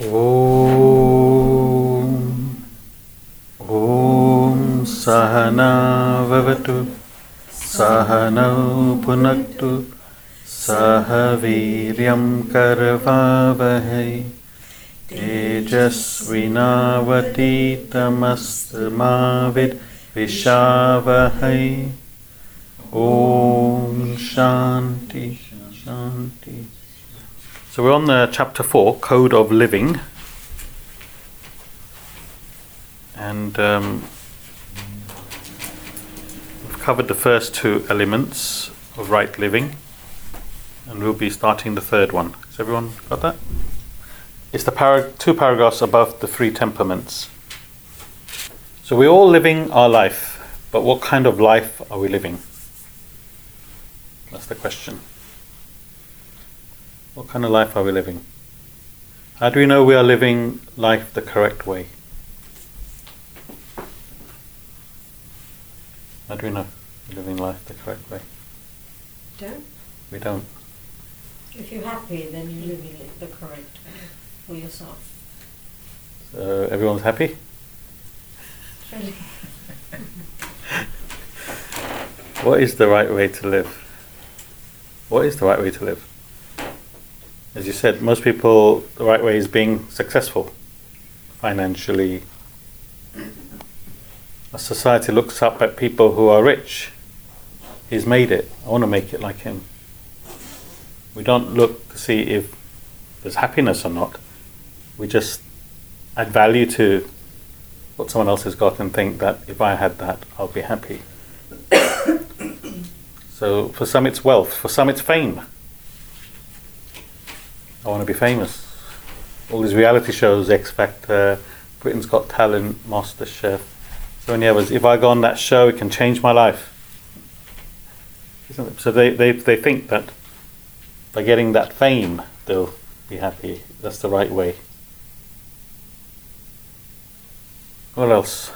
ॐ ॐ सहनाववतु सहनौ पुनक्तु सह वीर्यं करवावहै। विद्विषावहै ॐ शान्ति शान्ति So we're on uh, chapter 4, Code of Living. And um, we've covered the first two elements of right living. And we'll be starting the third one. Has everyone got that? It's the para- two paragraphs above the three temperaments. So we're all living our life, but what kind of life are we living? That's the question. What kind of life are we living? How do we know we are living life the correct way? How do we know we're living life the correct way? Don't. We don't. If you're happy, then you're living it the correct way for yourself. So everyone's happy? Really? what is the right way to live? What is the right way to live? As you said, most people, the right way is being successful financially. A society looks up at people who are rich. He's made it. I want to make it like him. We don't look to see if there's happiness or not. We just add value to what someone else has got and think that if I had that, I'll be happy. so for some, it's wealth. For some, it's fame. I want to be famous. All these reality shows, X Factor, Britain's Got Talent, Master Chef, so many others. If I go on that show, it can change my life. So they, they, they think that by getting that fame, they'll be happy. That's the right way. What else?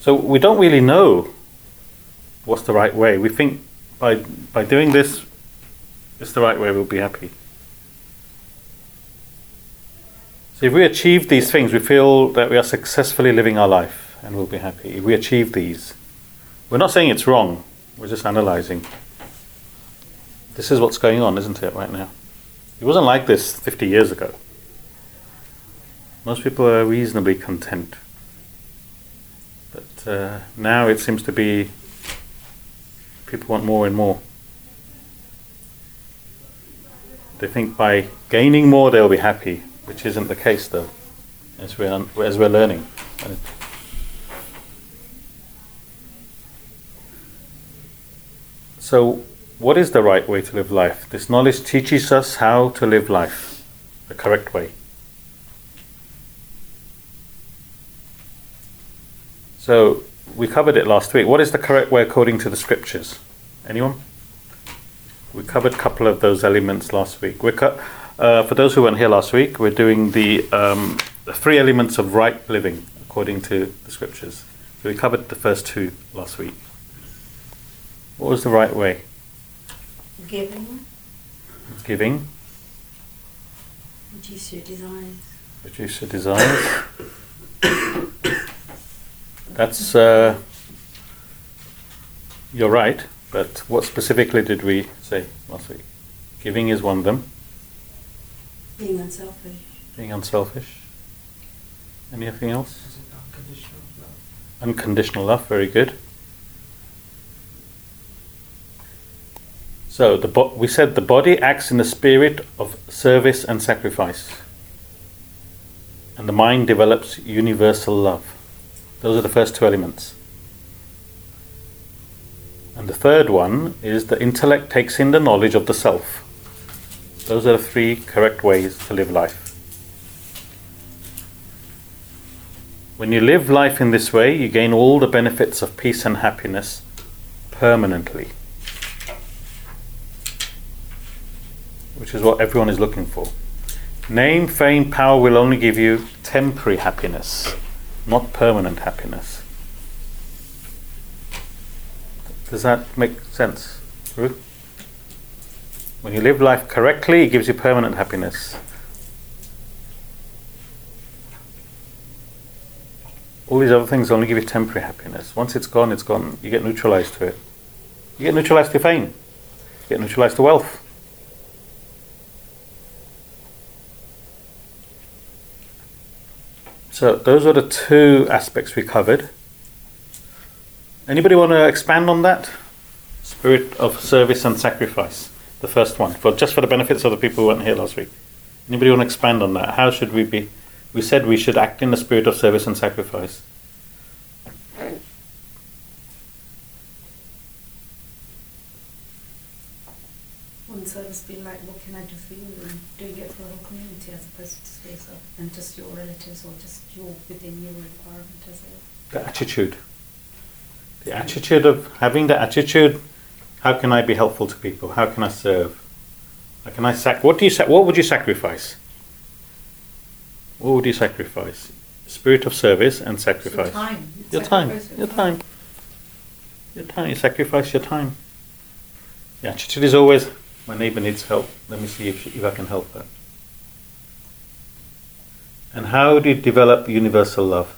So we don't really know what's the right way. We think by by doing this, it's the right way. We'll be happy. So if we achieve these things, we feel that we are successfully living our life, and we'll be happy. If we achieve these, we're not saying it's wrong. We're just analyzing. This is what's going on, isn't it, right now? It wasn't like this 50 years ago. Most people are reasonably content. But uh, now it seems to be people want more and more. They think by gaining more they'll be happy, which isn't the case though, as we're, as we're learning. So, what is the right way to live life? This knowledge teaches us how to live life the correct way. So we covered it last week. What is the correct way according to the scriptures? Anyone? We covered a couple of those elements last week. We're uh, for those who weren't here last week, we're doing the, um, three elements of right living according to the scriptures. So we covered the first two last week. What was the right way? Giving. Giving, Reduce your desires. reduce your desires. That's uh, you're right, but what specifically did we say last week? Giving is one of them. Being unselfish. Being unselfish. Anything else? Is it unconditional love? Unconditional love. Very good. So the bo- we said the body acts in the spirit of service and sacrifice, and the mind develops universal love. Those are the first two elements. And the third one is the intellect takes in the knowledge of the self. Those are the three correct ways to live life. When you live life in this way, you gain all the benefits of peace and happiness permanently, which is what everyone is looking for. Name, fame, power will only give you temporary happiness, not permanent happiness. Does that make sense, Ruth? When you live life correctly, it gives you permanent happiness. All these other things only give you temporary happiness. Once it's gone, it's gone. You get neutralized to it. You get neutralized to fame. You get neutralized to wealth. So those are the two aspects we covered. Anybody want to expand on that? Spirit of service and sacrifice. The first one, for just for the benefits of the people who weren't here last week. Anybody want to expand on that? How should we be? We said we should act in the spirit of service and sacrifice. Wouldn't service be like, what can I do for you? And doing it for the whole community as opposed to just yourself and just your relatives or just your within your environment as a. The attitude. The attitude of having the attitude. How can I be helpful to people? How can I serve? How can I sac? What do you sac? What would you sacrifice? What would you sacrifice? Spirit of service and sacrifice. Your time. Your time. Your time. Your time. You sacrifice your time. The attitude is always my neighbour needs help. Let me see if, if I can help her. And how do you develop universal love?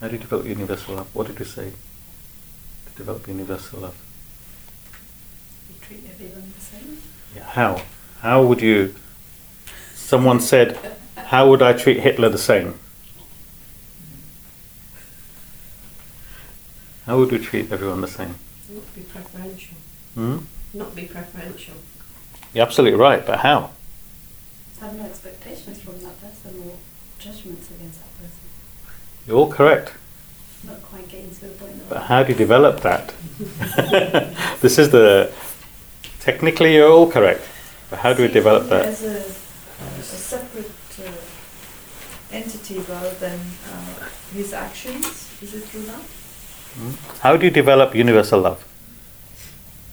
How do you develop universal love? What did you say? To develop universal love. You treat everyone the same. Yeah, how? How would you? Someone said, "How would I treat Hitler the same?" How would we treat everyone the same? Not be preferential. Hmm? Not be preferential. You're absolutely right, but how? Have no expectations from that person or judgments against that person. You're all correct, Not quite getting to the point but how do you develop that? this is the. Technically, you're all correct, but how do we develop that? As a, a separate uh, entity rather than uh, his actions, is it through that? Hmm? How do you develop universal love?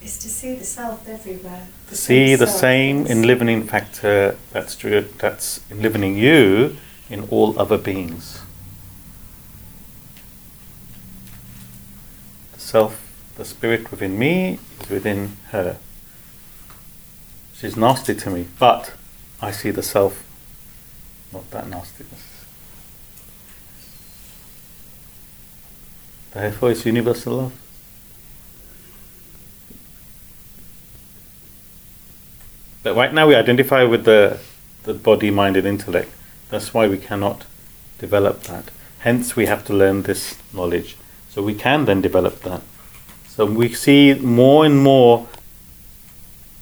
Is to see the self everywhere. The See the self same enlivening factor that's true, that's enlivening you in all other beings. The self, the spirit within me is within her. She's nasty to me, but I see the self, not that nastiness. Therefore, it's universal love. But right now we identify with the, the body, mind, and intellect. That's why we cannot develop that. Hence, we have to learn this knowledge. So we can then develop that. So we see more and more,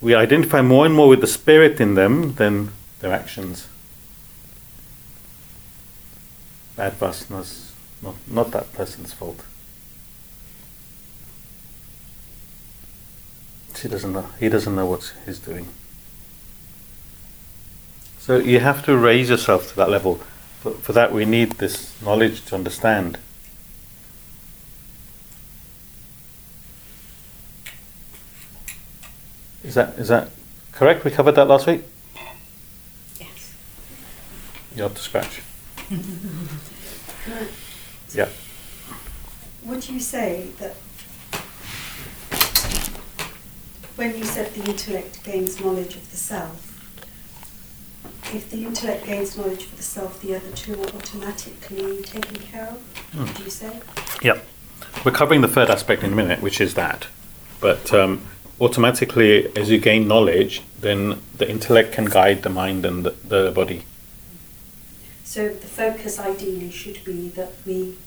we identify more and more with the spirit in them than their actions. Bad vasanas, not, not that person's fault. She doesn't know. He doesn't know what he's doing. So you have to raise yourself to that level. For, for that, we need this knowledge to understand. Is that is that correct? We covered that last week. Yes. You're up to scratch. Can I- Yeah. Would you say that when you said the intellect gains knowledge of the self, if the intellect gains knowledge of the self, the other two are automatically taken care of? Hmm. Would you say? Yep. We're covering the third aspect in a minute, which is that. But um, automatically, as you gain knowledge, then the intellect can guide the mind and the, the body. So the focus ideally should be that we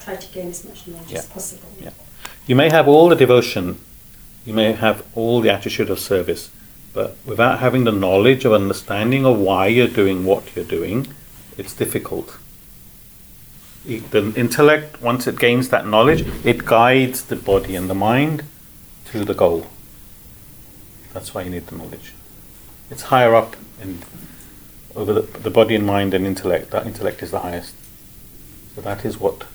try to gain as much knowledge as possible. Yeah. You may have all the devotion, you may have all the attitude of service, but without having the knowledge of understanding of why you're doing what you're doing, it's difficult. The intellect, once it gains that knowledge, it guides the body and the mind to the goal. That's why you need the knowledge. It's higher up in over the, the body and mind and intellect. That intellect is the highest. So that is what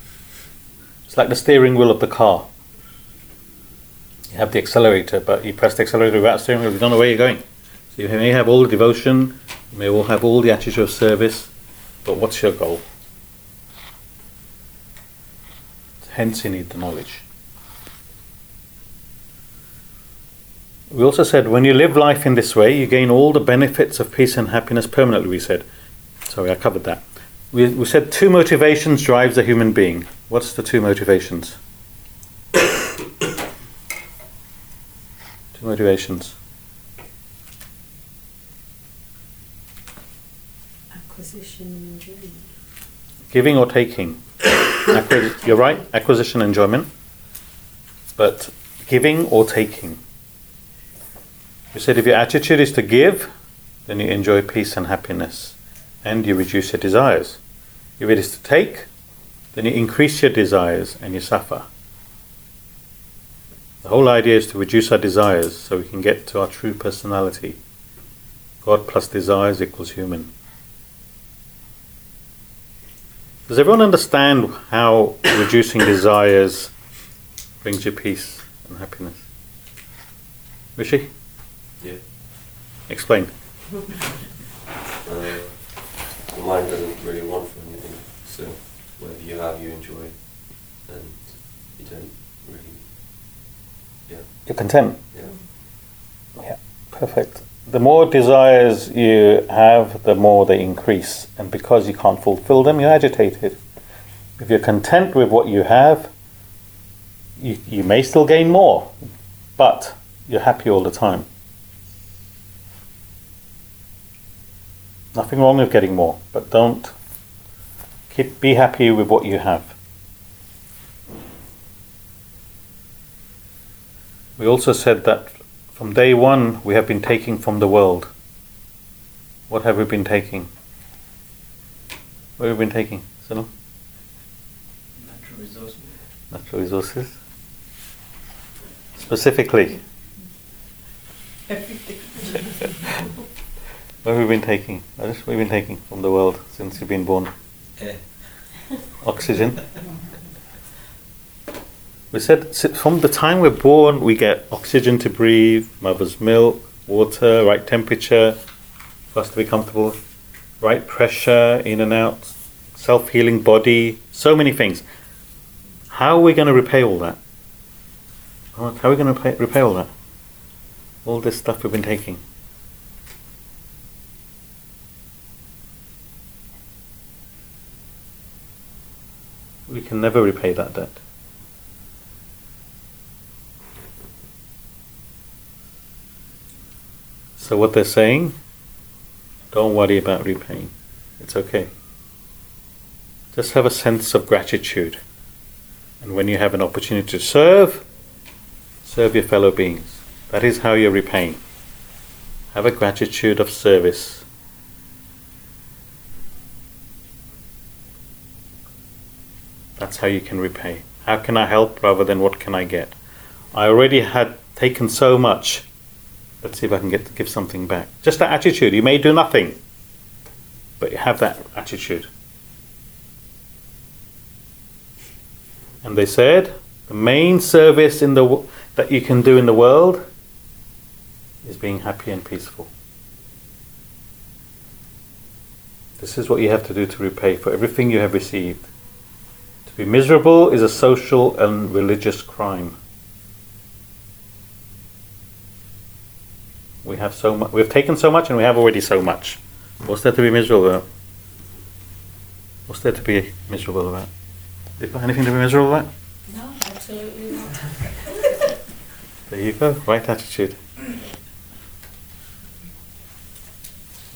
it's like the steering wheel of the car. You have the accelerator, but you press the accelerator without steering wheel, you don't know where you're going. So you may have all the devotion, you may all have all the attitude of service, but what's your goal? Hence, you need the knowledge. We also said when you live life in this way, you gain all the benefits of peace and happiness permanently. We said. Sorry, I covered that. We, we said two motivations drives a human being. What's the two motivations? two motivations. Acquisition and enjoyment. Giving or taking? Acquis- you're right, acquisition, and enjoyment. But giving or taking? You said if your attitude is to give, then you enjoy peace and happiness and you reduce your desires. If it is to take, then you increase your desires and you suffer. The whole idea is to reduce our desires so we can get to our true personality. God plus desires equals human. Does everyone understand how reducing desires brings you peace and happiness? Rishi? Yeah. Explain. Uh, the mind doesn't really want for anything, so whatever you have, you enjoy, and you don't really. Yeah. You're content. Yeah. Yeah, perfect. The more desires you have, the more they increase. And because you can't fulfill them, you're agitated. If you're content with what you have, you, you may still gain more, but you're happy all the time. Nothing wrong with getting more, but don't keep be happy with what you have. We also said that from day one we have been taking from the world. What have we been taking? What have we been taking? Sunil? Natural resources. Natural resources. Specifically, what have we been taking? What have we been taking from the world since you've been born? Eh. Air. Oxygen. We said from the time we're born, we get oxygen to breathe, mother's milk, water, right temperature for us to be comfortable, right pressure in and out, self healing body, so many things. How are we going to repay all that? How are we going to repay, repay all that? All this stuff we've been taking. We can never repay that debt. So what they're saying, don't worry about repaying. It's okay. Just have a sense of gratitude. And when you have an opportunity to serve, serve your fellow beings. That is how you're repaying. Have a gratitude of service. That's how you can repay. How can I help rather than what can I get? I already had taken so much. Let's see if I can get give something back. Just that attitude. You may do nothing, but you have that attitude. And they said the main service in the that you can do in the world is being happy and peaceful. This is what you have to do to repay for everything you have received. To be miserable is a social and religious crime. We have so much. We've taken so much, and we have already so much. What's there to be miserable about? What's there to be miserable about? Is there anything to be miserable about? No, absolutely not. There you go. Right attitude.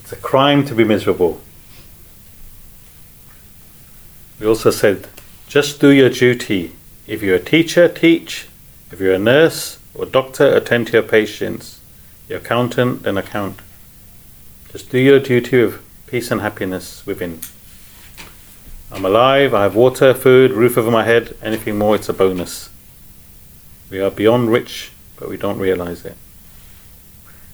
It's a crime to be miserable. We also said, just do your duty. If you're a teacher, teach. If you're a nurse or doctor, attend to your patients. Your accountant, then account. Just do your duty with peace and happiness within. I'm alive, I have water, food, roof over my head, anything more, it's a bonus. We are beyond rich, but we don't realize it.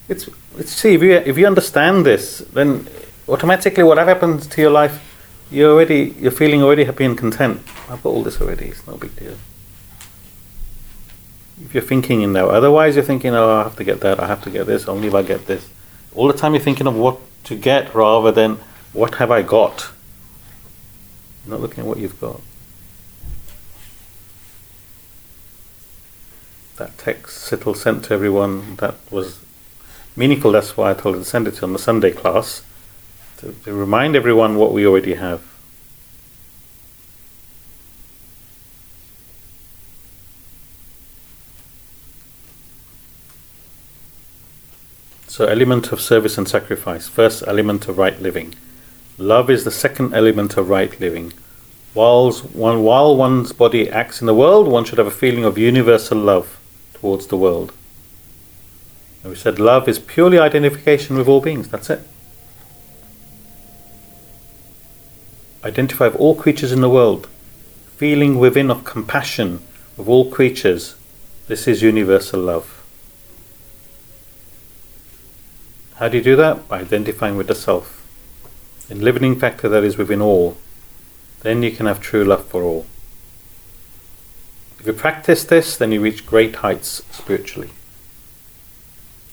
It's, it's see, if you, if you understand this, then automatically what happens to your life, you're already, you're feeling already happy and content. I've got all this already, it's no big deal. If you're thinking in otherwise you're thinking, oh, I have to get that, I have to get this, only if I get this. All the time you're thinking of what to get rather than what have I got. You're not looking at what you've got. that text Siddle sent to everyone that was meaningful. That's why I told her to send it to on the Sunday class to, to remind everyone what we already have. So, element of service and sacrifice. First element of right living. Love is the second element of right living. Whilst one, while one's body acts in the world, one should have a feeling of universal love towards the world. And we said love is purely identification with all beings. That's it. Identify with all creatures in the world. Feeling within of compassion of all creatures. This is universal love. How do you do that? By identifying with the self. In limiting factor that is within all. Then you can have true love for all. If you practice this, then you reach great heights spiritually.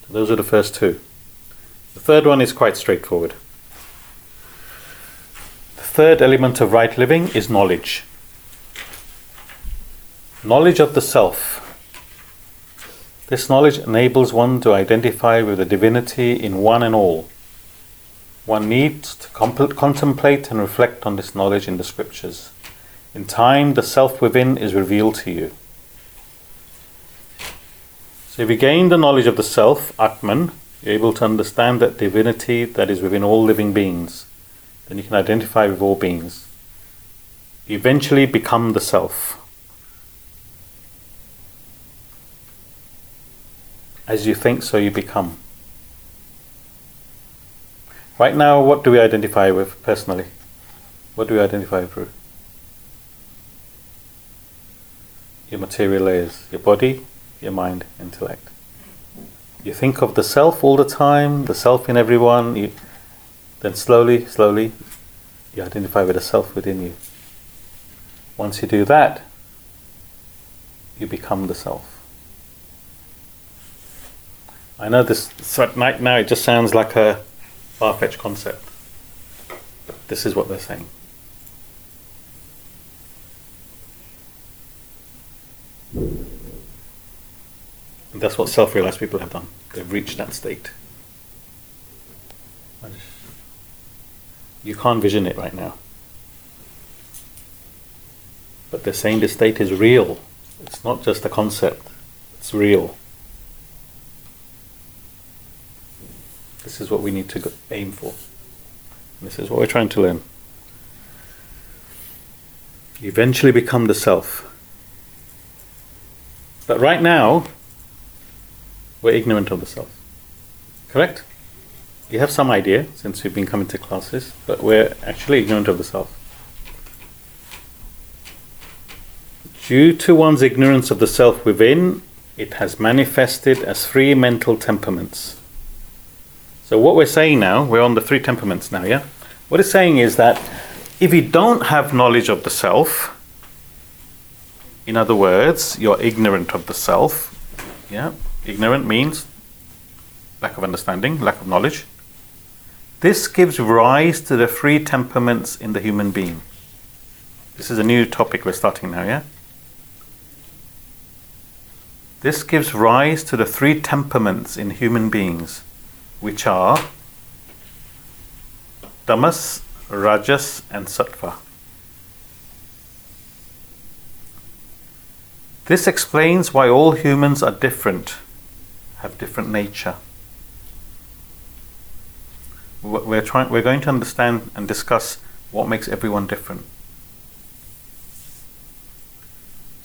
So those are the first two. The third one is quite straightforward. Third element of right living is knowledge. Knowledge of the self. This knowledge enables one to identify with the divinity in one and all. One needs to comp- contemplate and reflect on this knowledge in the scriptures. In time, the self within is revealed to you. So, if you gain the knowledge of the self, Atman, you're able to understand that divinity that is within all living beings. Then you can identify with all beings. Eventually become the self. As you think, so you become. Right now, what do we identify with personally? What do we identify with? Your material layers, your body, your mind, intellect. You think of the self all the time, the self in everyone, you, then slowly, slowly, you identify with the self within you. Once you do that, you become the self. I know this so right now it just sounds like a far-fetched concept. But this is what they're saying. And that's what self-realized people have done. They've reached that state. You can't vision it right now. But they're saying this state is real. It's not just a concept. It's real. This is what we need to aim for. This is what we're trying to learn. You eventually become the self. But right now, we're ignorant of the self. Correct? You have some idea since we've been coming to classes, but we're actually ignorant of the self. Due to one's ignorance of the self within, it has manifested as three mental temperaments. So, what we're saying now, we're on the three temperaments now, yeah? What it's saying is that if you don't have knowledge of the self, in other words, you're ignorant of the self, yeah? Ignorant means lack of understanding, lack of knowledge. This gives rise to the three temperaments in the human being. This is a new topic we're starting now, yeah? This gives rise to the three temperaments in human beings, which are tamas, rajas, and sattva. This explains why all humans are different, have different nature. We're trying. We're going to understand and discuss what makes everyone different.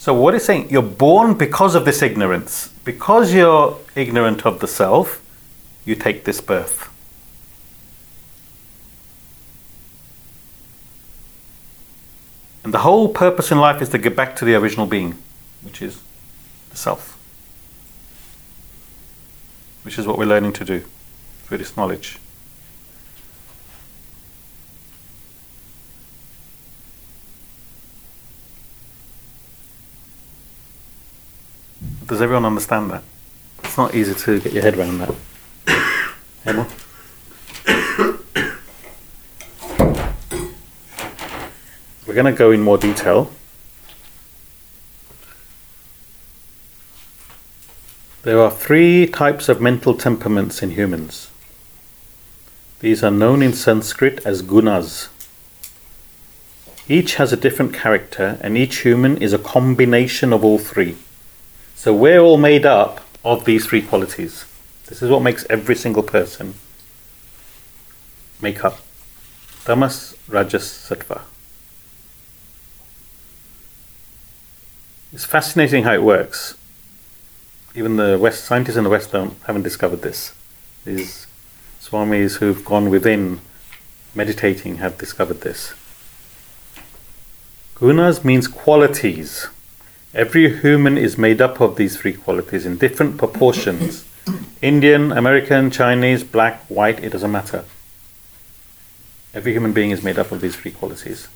So what is saying? You're born because of this ignorance. Because you're ignorant of the self, you take this birth. And the whole purpose in life is to get back to the original being, which is the self. Which is what we're learning to do through this knowledge. Does everyone understand that? It's not easy to get your head around that. Emma? We're going to go in more detail. There are three types of mental temperaments in humans. These are known in Sanskrit as gunas. Each has a different character, and each human is a combination of all three. So we're all made up of these three qualities. This is what makes every single person make up. Tamas, Rajas, Sattva. It's fascinating how it works. Even the West scientists in the West don't haven't discovered this. These swamis who've gone within meditating have discovered this. Gunas means qualities. Every human is made up of these three qualities in different proportions. Indian, American, Chinese, black, white, it doesn't matter. Every human being is made up of these three qualities.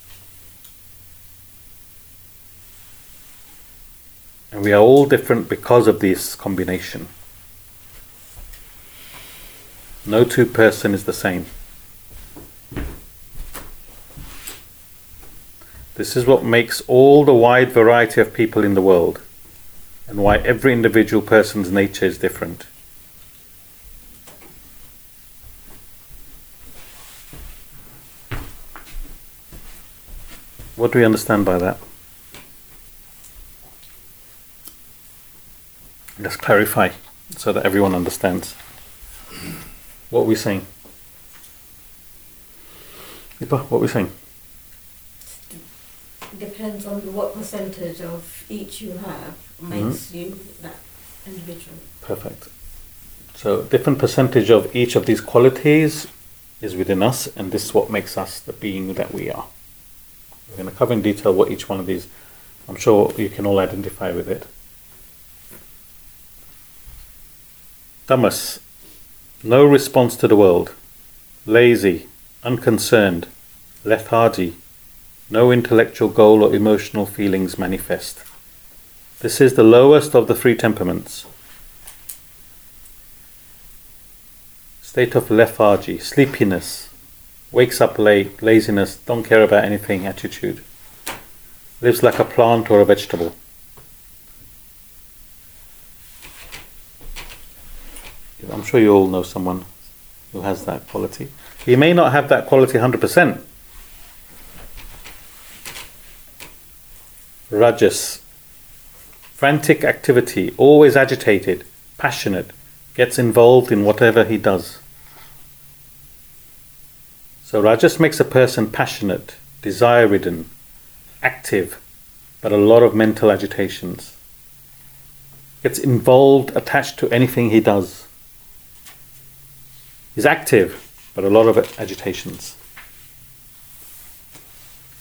And we are all different because of this combination. No two person is the same. This is what makes all the wide variety of people in the world and why every individual person's nature is different. What do we understand by that? Let's clarify so that everyone understands. What are we saying? What are we saying? Depends on what percentage of each you have makes mm-hmm. you that individual. Perfect. So, different percentage of each of these qualities is within us, and this is what makes us the being that we are. We're going to cover in detail what each one of these. I'm sure you can all identify with it. Tamas, no response to the world, lazy, unconcerned, lethargy, no intellectual goal or emotional feelings manifest. This is the lowest of the three temperaments. State of lethargy, sleepiness, wakes up late, laziness, don't care about anything attitude. Lives like a plant or a vegetable. I'm sure you all know someone who has that quality. He may not have that quality 100%. Rajas, frantic activity, always agitated, passionate, gets involved in whatever he does. So Rajas makes a person passionate, desire ridden, active, but a lot of mental agitations. Gets involved, attached to anything he does. He's active, but a lot of agitations.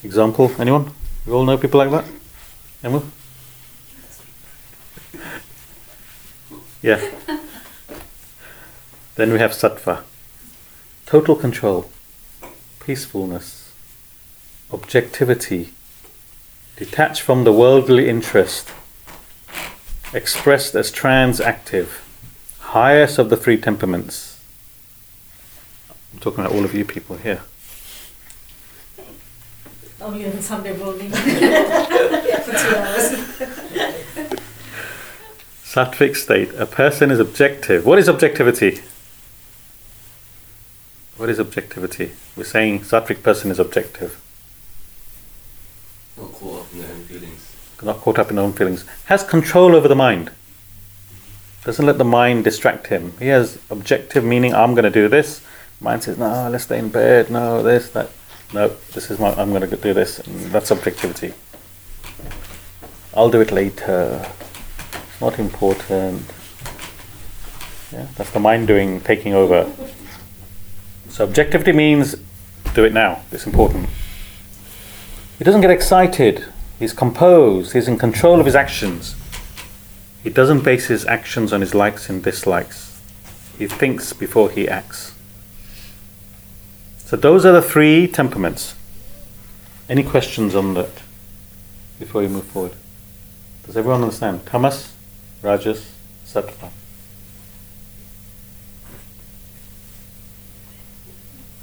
Example, anyone? We all know people like that? Emma? Yeah. then we have sattva. Total control, peacefulness, objectivity, detached from the worldly interest, expressed as transactive, highest of the three temperaments. I'm talking about all of you people here. Oh, Only on Sunday morning. For two hours. Sattvic state. A person is objective. What is objectivity? What is objectivity? We're saying sattvic person is objective. Not caught up in their own feelings. Not caught up in their own feelings. Has control over the mind. Doesn't let the mind distract him. He has objective meaning. I'm going to do this. Mind says, no, let's stay in bed. No, this, that. No, this is my. I'm going to do this. And that's objectivity. I'll do it later. Not important. Yeah, that's the mind doing, taking over. So objectivity means do it now. It's important. He doesn't get excited. He's composed. He's in control of his actions. He doesn't base his actions on his likes and dislikes. He thinks before he acts. So those are the three temperaments. Any questions on that before we move forward? Does everyone understand? Tamas, Rajas, Sattva.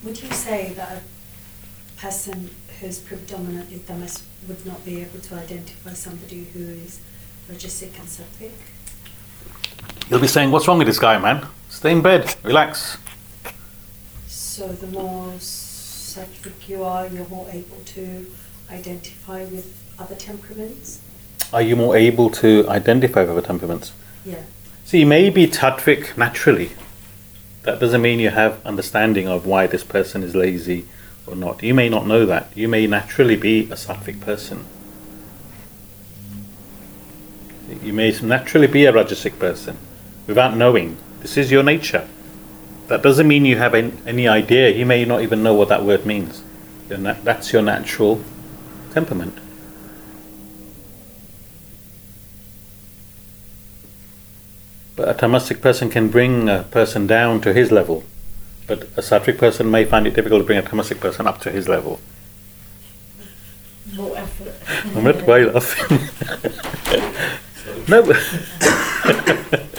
Would you say that a person who's predominantly tamas would not be able to identify somebody who is rajasic and sattvic? You'll be saying, What's wrong with this guy, man? Stay in bed, relax. So the more sattvic you are, you're more able to identify with other temperaments. Are you more able to identify with other temperaments? Yeah. See, you may be sattvic naturally. That doesn't mean you have understanding of why this person is lazy or not. You may not know that. You may naturally be a sattvic person. You may naturally be a rajasic person without knowing. This is your nature. That doesn't mean you have any, any idea. You may not even know what that word means. That's your natural temperament. But a tamasic person can bring a person down to his level. But a sattvic person may find it difficult to bring a tamasic person up to his level. More effort. I'm not why laughing. no,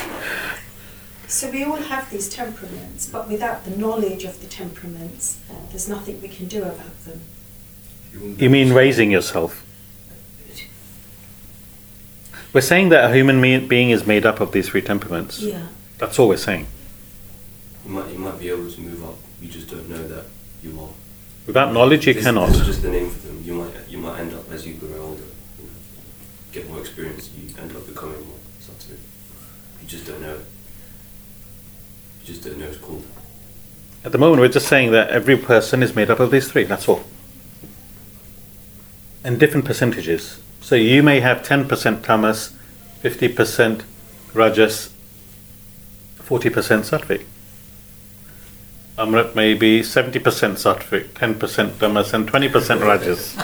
So we all have these temperaments, but without the knowledge of the temperaments, uh, there's nothing we can do about them. you mean raising yourself? We're saying that a human me- being is made up of these three temperaments. Yeah. That's all we're saying. You might, you might be able to move up. You just don't know that you are. Without knowledge, you This- cannot. This is just the name for them. You might you might end up as you grow older, you know, get more experience. You end up becoming more sattvic. You just don't know. You just don't know it's called. At the moment, we're just saying that every person is made up of these three. That's all. And different percentages. So you may have 10% tamas, 50% rajas, 40% sattvic. Amrit may be 70% sattvic, 10% tamas, and 20% rajas.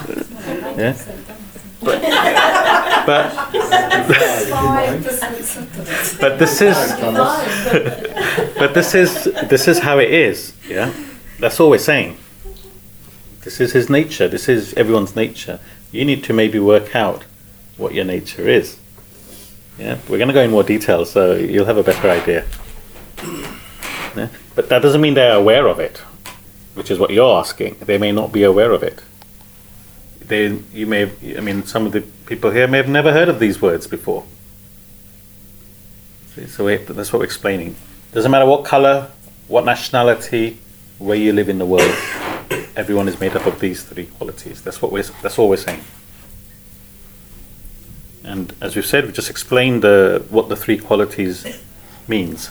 Yeah? But, but this is but this is this is how it is yeah that's all we're saying this is his nature this is everyone's nature you need to maybe work out what your nature is. Yeah we're going to go in more detail so you'll have a better idea. Yeah? but that doesn't mean they're aware of it which is what you're asking. They may not be aware of it. They you may have, i mean some of the people here may have never heard of these words before. See, so we, that's what we're explaining. Doesn't matter what color, what nationality, where you live in the world. Everyone is made up of these three qualities. That's what we're. That's all we're saying. And as we've said, we just explained the, what the three qualities means.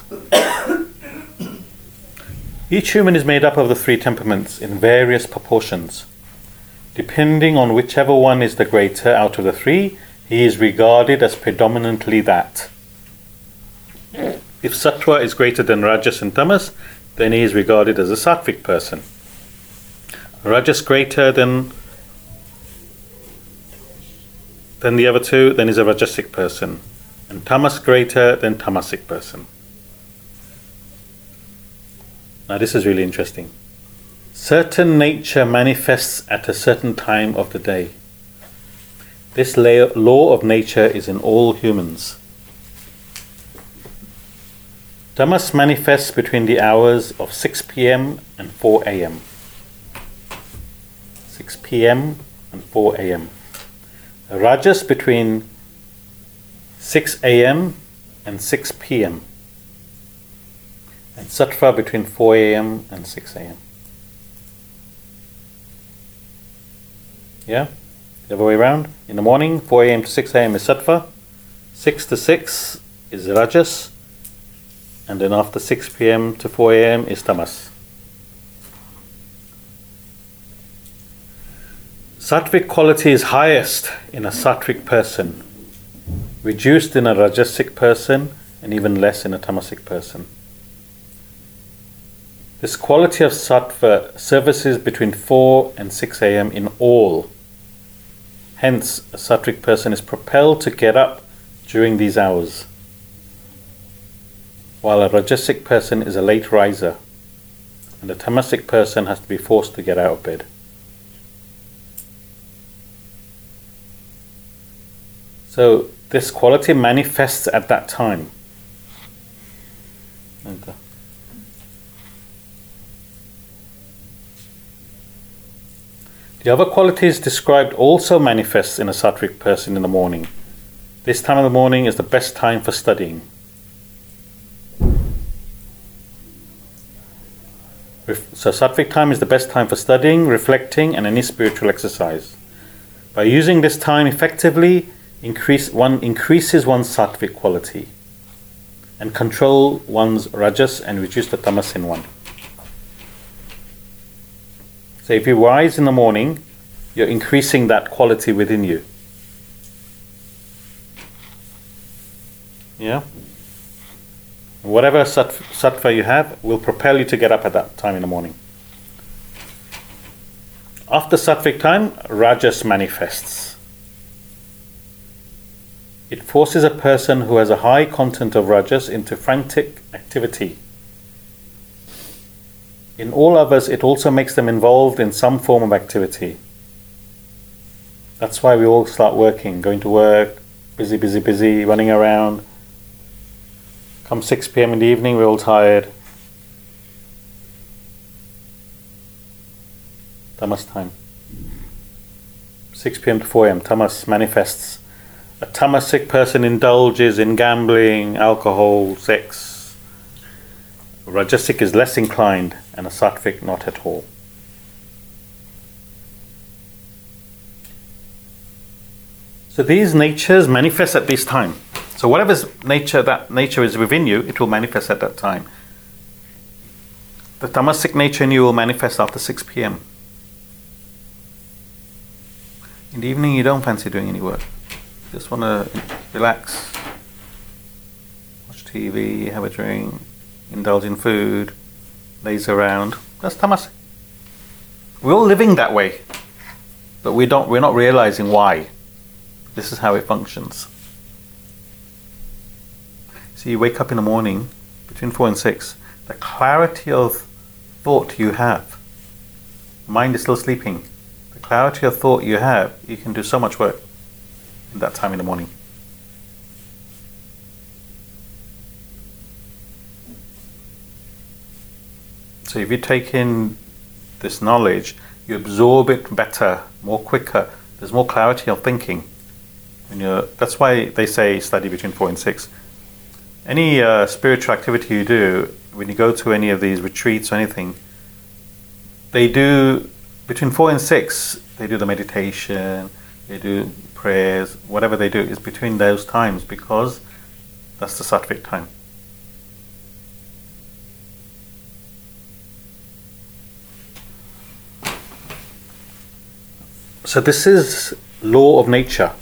Each human is made up of the three temperaments in various proportions. Depending on whichever one is the greater out of the three, he is regarded as predominantly that. If sattva is greater than rajas and tamas, then he is regarded as a sattvic person. Rajas greater than than the other two, then is a rajasic person, and tamas greater than tamasic person. Now this is really interesting. Certain nature manifests at a certain time of the day. This la- law of nature is in all humans. Tamas manifests between the hours of 6 pm and 4 am. 6 pm and 4 am. Rajas between 6 am and 6 pm. And Sattva between 4 am and 6 am. Yeah? The other way around. In the morning, 4 am to 6 am is Sattva. 6 to 6 is Rajas and then after 6 pm to 4 am is tamas. Sattvic quality is highest in a sattvic person, reduced in a rajasic person, and even less in a tamasic person. This quality of sattva services between 4 and 6 am in all. Hence, a sattvic person is propelled to get up during these hours while a rajasic person is a late riser, and a tamasic person has to be forced to get out of bed. So this quality manifests at that time. The other qualities described also manifests in a sattvic person in the morning. This time of the morning is the best time for studying. So sattvic time is the best time for studying, reflecting, and any spiritual exercise. By using this time effectively, increase one increases one's sattvic quality, and control one's rajas and reduce the tamas in one. So if you rise in the morning, you're increasing that quality within you. Yeah. Whatever sat- sattva you have will propel you to get up at that time in the morning. After sattvic time, rajas manifests. It forces a person who has a high content of rajas into frantic activity. In all others, it also makes them involved in some form of activity. That's why we all start working, going to work, busy, busy, busy, running around. Come 6 pm in the evening, we're all tired. Tamas time. 6 pm to 4 am, tamas manifests. A tamasic person indulges in gambling, alcohol, sex. A rajasic is less inclined, and a sattvic not at all. So these natures manifest at this time. So whatever's nature that nature is within you, it will manifest at that time. The tamasic nature in you will manifest after 6 p.m. In the evening, you don't fancy doing any work. Just want to relax, watch TV, have a drink, indulge in food, laze around. That's tamasic. We're all living that way, but we don't. We're not realizing why. This is how it functions. So you wake up in the morning between four and six. The clarity of thought you have, mind is still sleeping. The clarity of thought you have, you can do so much work that time in the morning. So if you take in this knowledge, you absorb it better, more quicker. There's more clarity of thinking. And that's why they say study between four and six. Any uh, spiritual activity you do, when you go to any of these retreats or anything, they do between four and six. They do the meditation, they do prayers, whatever they do is between those times because that's the sattvic time. So this is law of nature.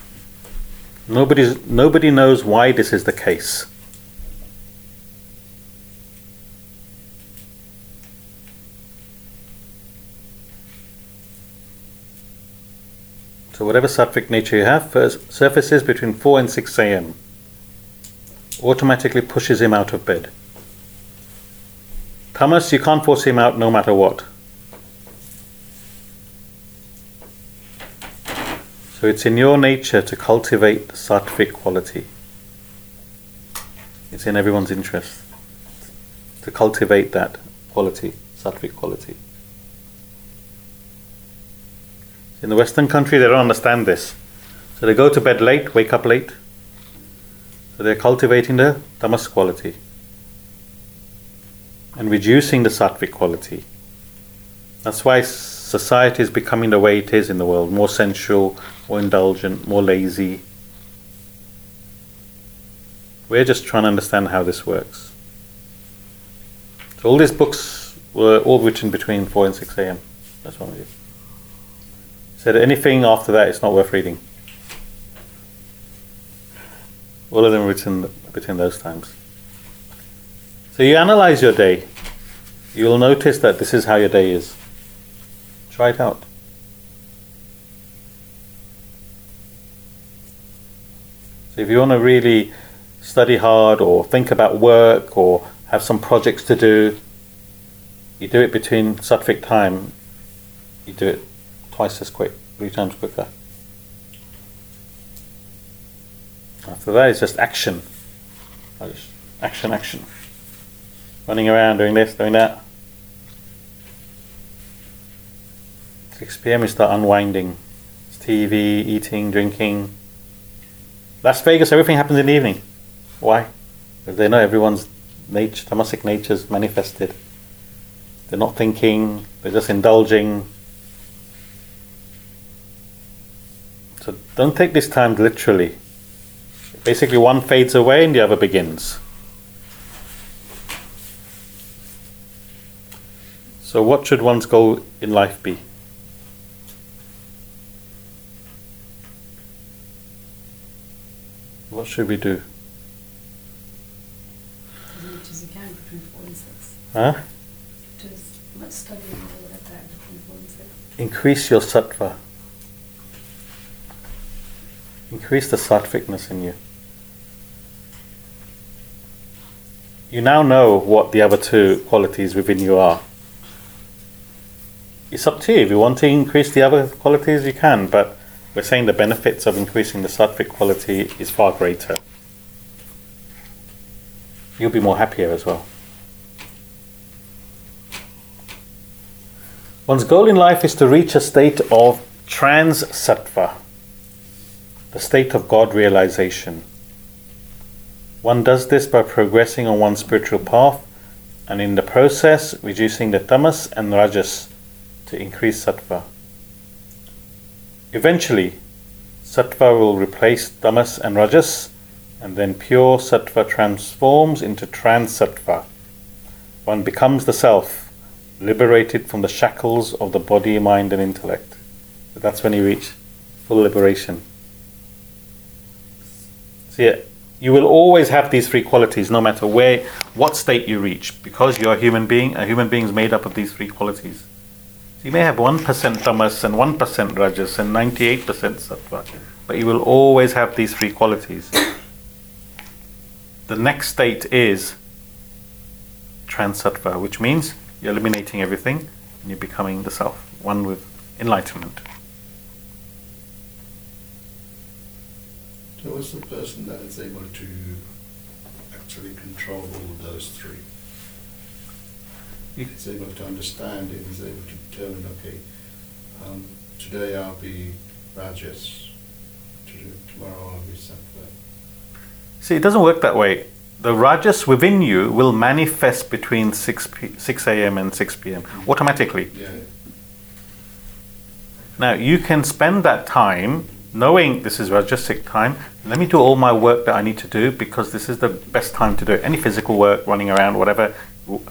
Nobody's, nobody knows why this is the case. So whatever sattvic nature you have first surfaces between 4 and 6 a.m. automatically pushes him out of bed. Tamas, you can't force him out no matter what. So it's in your nature to cultivate the sattvic quality. It's in everyone's interest to cultivate that quality, sattvic quality. In the Western country, they don't understand this. So they go to bed late, wake up late. So they're cultivating the tamas quality and reducing the sattvic quality. That's why society is becoming the way it is in the world more sensual, more indulgent, more lazy. We're just trying to understand how this works. So all these books were all written between 4 and 6 a.m. That's one of you. Said anything after that, it's not worth reading. All of them written between those times. So you analyze your day. You will notice that this is how your day is. Try it out. So if you want to really study hard or think about work or have some projects to do, you do it between sattvic time. You do it twice as quick, three times quicker. After that, it's just action. Just Action, action. Running around, doing this, doing that. 6 pm, we start unwinding. It's TV, eating, drinking. Las Vegas, everything happens in the evening. Why? Because they know everyone's nature, tamasic nature's manifested. They're not thinking, they're just indulging. So don't take this time literally. Basically, one fades away and the other begins. So, what should one's goal in life be? What should we do? As much as you can between four and six. Huh? As much studying all time between four and six. Increase your sattva. Increase the sattvicness in you. You now know what the other two qualities within you are. It's up to you. If you want to increase the other qualities, you can, but we're saying the benefits of increasing the sattvic quality is far greater. You'll be more happier as well. One's goal in life is to reach a state of trans sattva, state of God realization. One does this by progressing on one's spiritual path and in the process reducing the tamas and rajas to increase sattva. Eventually, sattva will replace tamas and rajas, and then pure sattva transforms into trans sattva. One becomes the self, liberated from the shackles of the body, mind, and intellect. But that's when you reach full liberation. See, you will always have these three qualities, no matter where, what state you reach, because you're a human being. A human being is made up of these three qualities. So you may have 1% tamas and 1% rajas and 98% sattva, but you will always have these three qualities. The next state is transattva, which means you're eliminating everything and you're becoming the self, one with enlightenment. What's the person that is able to actually control all of those three? He's able to understand it, he's able to determine, okay, um, today I'll be Rajas, tomorrow I'll be Sattva. See, it doesn't work that way. The rajas within you will manifest between 6, p- 6 a.m. and 6 p.m. automatically. Yeah, Now, you can spend that time knowing this is Rajasic time. Let me do all my work that I need to do because this is the best time to do it. Any physical work, running around, whatever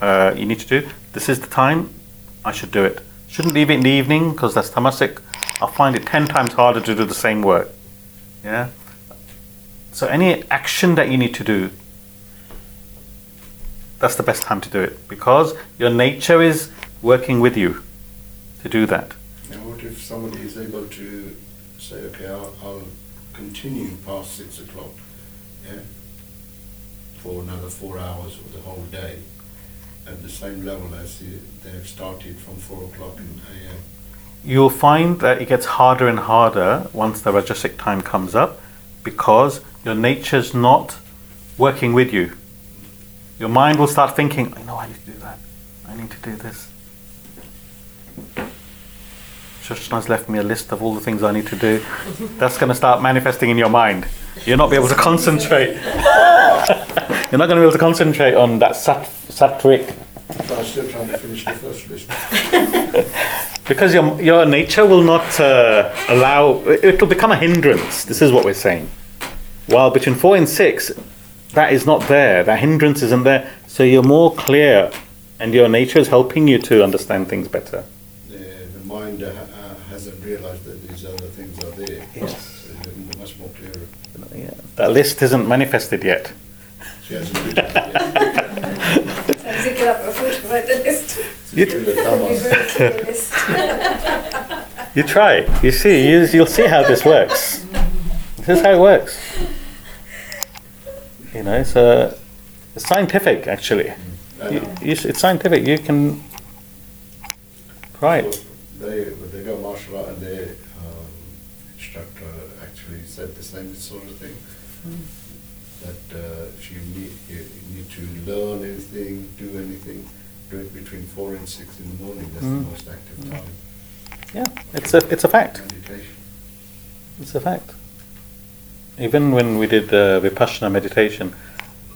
uh, you need to do, this is the time I should do it. Shouldn't leave it in the evening because that's tamasic. I'll find it 10 times harder to do the same work. Yeah? So, any action that you need to do, that's the best time to do it because your nature is working with you to do that. now what if somebody is able to say, okay, I'll, I'll continue past six o'clock, yeah, for another four hours or the whole day, at the same level as they've started from four o'clock in AM. you'll find that it gets harder and harder once the Rajasic time comes up because your nature's not working with you. Your mind will start thinking, I know I need to do that. I need to do this. Shoshana's left me a list of all the things I need to do. That's going to start manifesting in your mind. You'll not be able to concentrate. You're not going to be able to concentrate on that sat- sattvic I'm still trying to finish the first list. Because your, your nature will not uh, allow, it will become a hindrance. This is what we're saying. While between four and six, that is not there. That hindrance isn't there. So you're more clear and your nature is helping you to understand things better. The, the mind uh, uh, hasn't realized that these other things are there. Yes. So they're much more clearer. Yeah. That list isn't manifested yet. She hasn't written it yet. So I up a photo write the list. You, Through the Be tamas. very clear list. you try. You see, you, you'll see how this works. This is how it works. You know, it's, uh, it's scientific actually. You, you, it's scientific. You can try it. They, when they go martial art and their um, instructor actually said the same sort of thing. That uh, if you need, you need to learn anything, do anything, do it between four and six in the morning. That's Mm. the most active time. Yeah, it's a it's a fact. Meditation. It's a fact. Even when we did uh, vipassana meditation,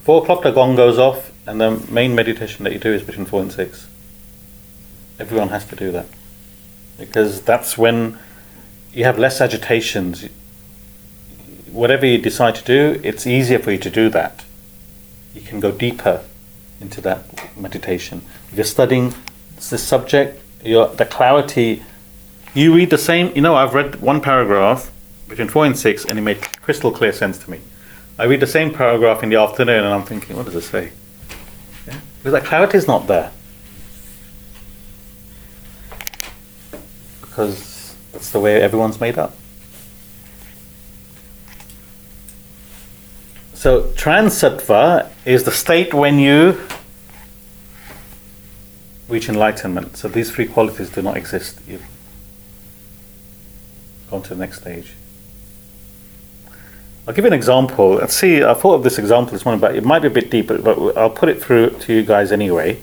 four o'clock the gong goes off, and the main meditation that you do is between four and six. Everyone has to do that. Because that's when you have less agitations. Whatever you decide to do, it's easier for you to do that. You can go deeper into that meditation. If you're studying this subject, your the clarity, you read the same. You know, I've read one paragraph between four and six, and it made crystal clear sense to me. I read the same paragraph in the afternoon, and I'm thinking, what does it say? Yeah? Because that clarity is not there. Because that's the way everyone's made up. So transattva is the state when you reach enlightenment. So these three qualities do not exist. You've gone to the next stage. I'll give you an example. Let's see, I thought of this example this morning, but it might be a bit deeper, but I'll put it through to you guys anyway.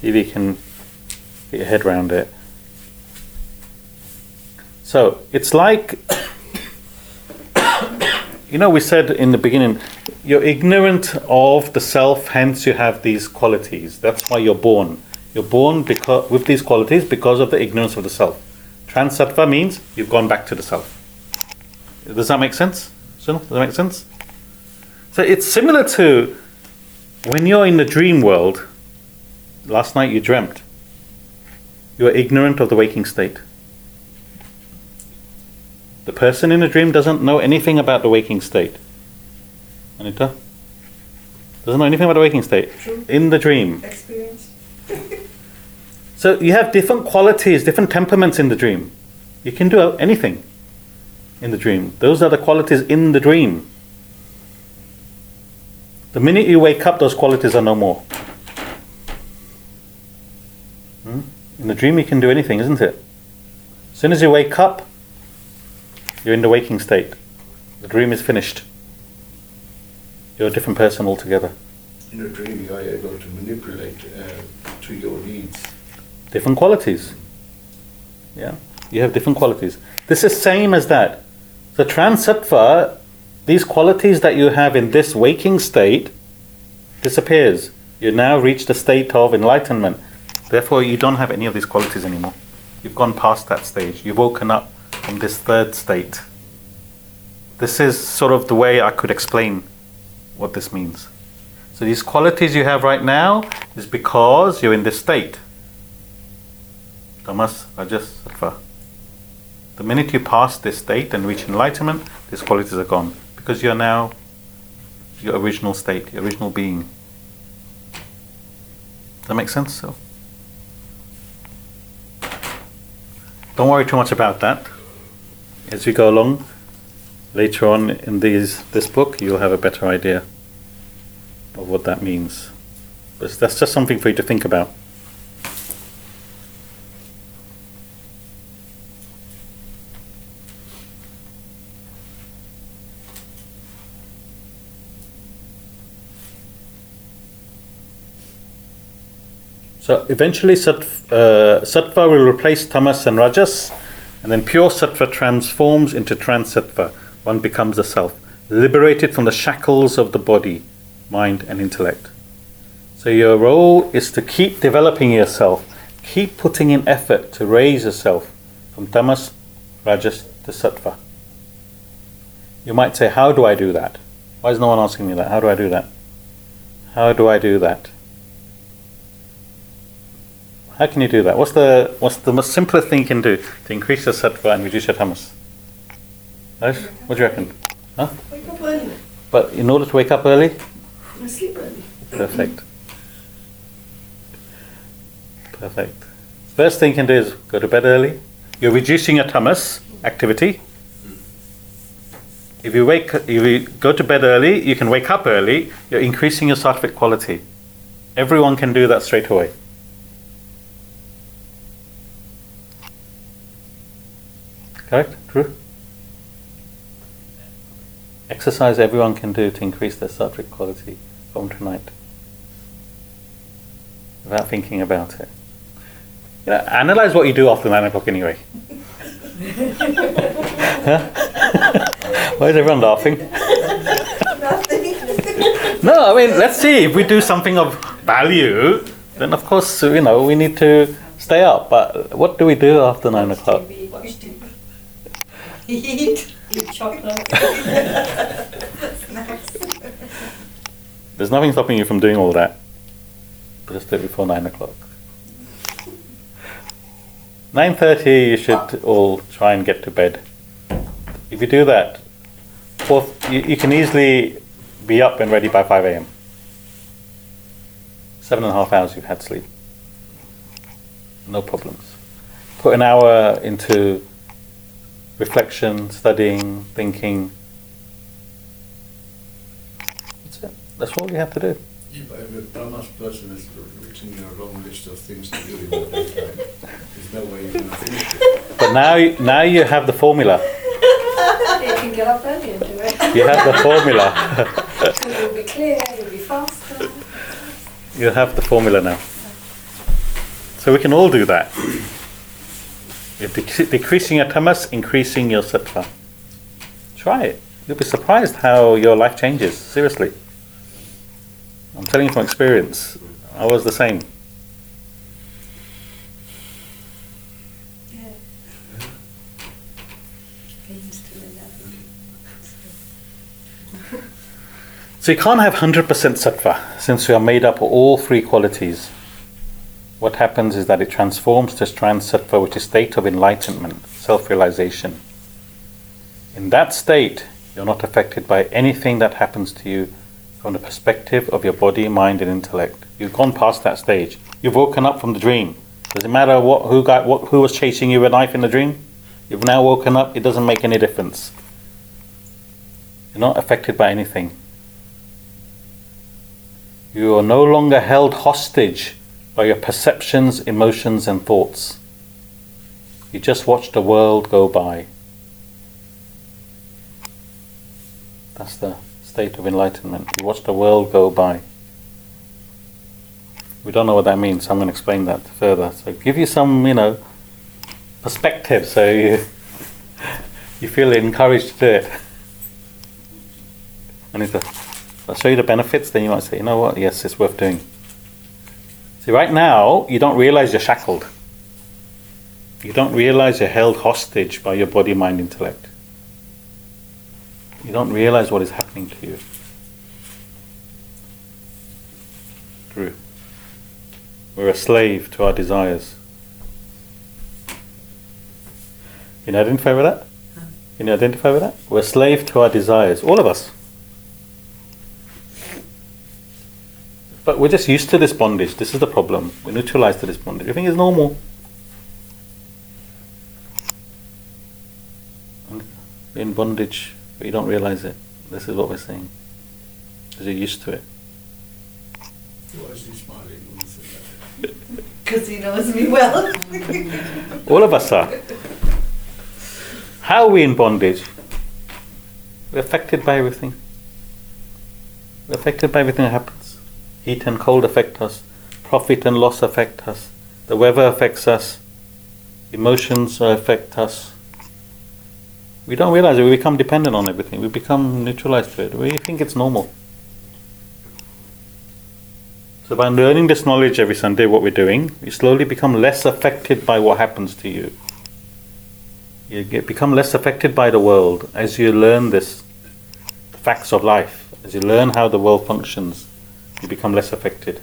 See if you can get your head around it. So it's like, you know, we said in the beginning, you're ignorant of the self, hence you have these qualities. That's why you're born. You're born because, with these qualities because of the ignorance of the self. Transattva means you've gone back to the self. Does that make sense? Sunil, does that make sense? So it's similar to when you're in the dream world. Last night you dreamt. You are ignorant of the waking state. The person in the dream doesn't know anything about the waking state. Anita? Doesn't know anything about the waking state. True. In the dream. Experience. So you have different qualities, different temperaments in the dream. You can do anything in the dream. Those are the qualities in the dream. The minute you wake up, those qualities are no more. Hmm? In the dream, you can do anything, isn't it? As soon as you wake up, you're in the waking state. The dream is finished. You're a different person altogether. In a dream, you are able to manipulate uh, to your needs. different qualities. Yeah, you have different qualities. This is same as that. So transattva, these qualities that you have in this waking state, disappears. You now reach the state of enlightenment. Therefore, you don't have any of these qualities anymore. You've gone past that stage. You've woken up from this third state. This is sort of the way I could explain what this means. So these qualities you have right now is because you're in this state. Tamas, Rajas, Sattva. The minute you pass this state and reach enlightenment, these qualities are gone because you're now your original state, your original being. Does that make sense? So, don't worry too much about that. As we go along, later on in these this book, you'll have a better idea of what that means. But that's just something for you to think about. So eventually, sat, uh, sattva will replace tamas and rajas, and then pure sattva transforms into transattva. One becomes the self, liberated from the shackles of the body, mind, and intellect. So your role is to keep developing yourself, keep putting in effort to raise yourself from tamas, rajas to sattva. You might say, How do I do that? Why is no one asking me that? How do I do that? How do I do that? How can you do that? What's the what's the most simplest thing you can do to increase your sattva and reduce your tamas? What do you reckon? Huh? Wake up early. But in order to wake up early, And sleep early. perfect. Perfect. First thing you can do is go to bed early. You're reducing your tamas activity. If you wake, if you go to bed early, you can wake up early. You're increasing your sattvic quality. Everyone can do that straight away. Correct? True? Exercise everyone can do to increase their sattvic quality from tonight. Without thinking about it. You know, analyze what you do after 9 o'clock anyway. Why is everyone laughing? No, I mean, let's see. If we do something of value, then of course, you know, we need to stay up, but what do we do after nine Watch o'clock? TV, Watch Eat. Eat chocolate. Snacks. There's nothing stopping you from doing all that. But Just do it before nine o'clock. Nine thirty, you should all try and get to bed. If you do that, fourth, you, you can easily be up and ready by five a.m. Seven and a half hours you've had sleep. No problems. Put an hour into reflection, studying, thinking. That's it. That's all you have to do. Yeah, but if a Brahmas person has written you a long list of things to do in the daytime, there's no way you're going to finish it. But now, now you have the formula. you can get up early and do it. You have the formula. you'll be clear, you'll be faster. you have the formula now. So we can all do that. Dec- decreasing your tamas, increasing your sattva. Try it. You'll be surprised how your life changes. Seriously. I'm telling you from experience. I was the same. Yeah. Games till 11. So you can't have 100% sattva since we are made up of all three qualities. What happens is that it transforms to trans sattva, which is state of enlightenment, self-realization. In that state, you're not affected by anything that happens to you from the perspective of your body, mind, and intellect. You've gone past that stage. You've woken up from the dream. Does it matter what who got what who was chasing you with a knife in the dream? You've now woken up. It doesn't make any difference. You're not affected by anything. You are no longer held hostage by your perceptions, emotions, and thoughts. You just watch the world go by. That's the state of enlightenment. You watch the world go by. We don't know what that means, so I'm going to explain that further. So, give you some, you know, perspective so you, you feel encouraged to do it. And if I'll show you the benefits, then you might say, you know what, yes, it's worth doing. See, right now, you don't realize you're shackled. You don't realize you're held hostage by your body, mind, intellect. You don't realize what is happening to you. True. We're a slave to our desires. Can you identify with that? Can you identify with that? We're a slave to our desires, all of us. But we're just used to this bondage. This is the problem. We're neutralized to this bondage. We think it's normal. We're in bondage, but you don't realize it. This is what we're saying. Because you're used to it. Why is he smiling when you say that? Because he knows me well. All of us are. How are we in bondage? We're affected by everything. We're affected by everything that happens. Heat and cold affect us. Profit and loss affect us. The weather affects us. Emotions affect us. We don't realize it. We become dependent on everything. We become neutralized to it. We think it's normal. So by learning this knowledge every Sunday, what we're doing, you slowly become less affected by what happens to you. You get, become less affected by the world as you learn this, the facts of life. As you learn how the world functions, you become less affected.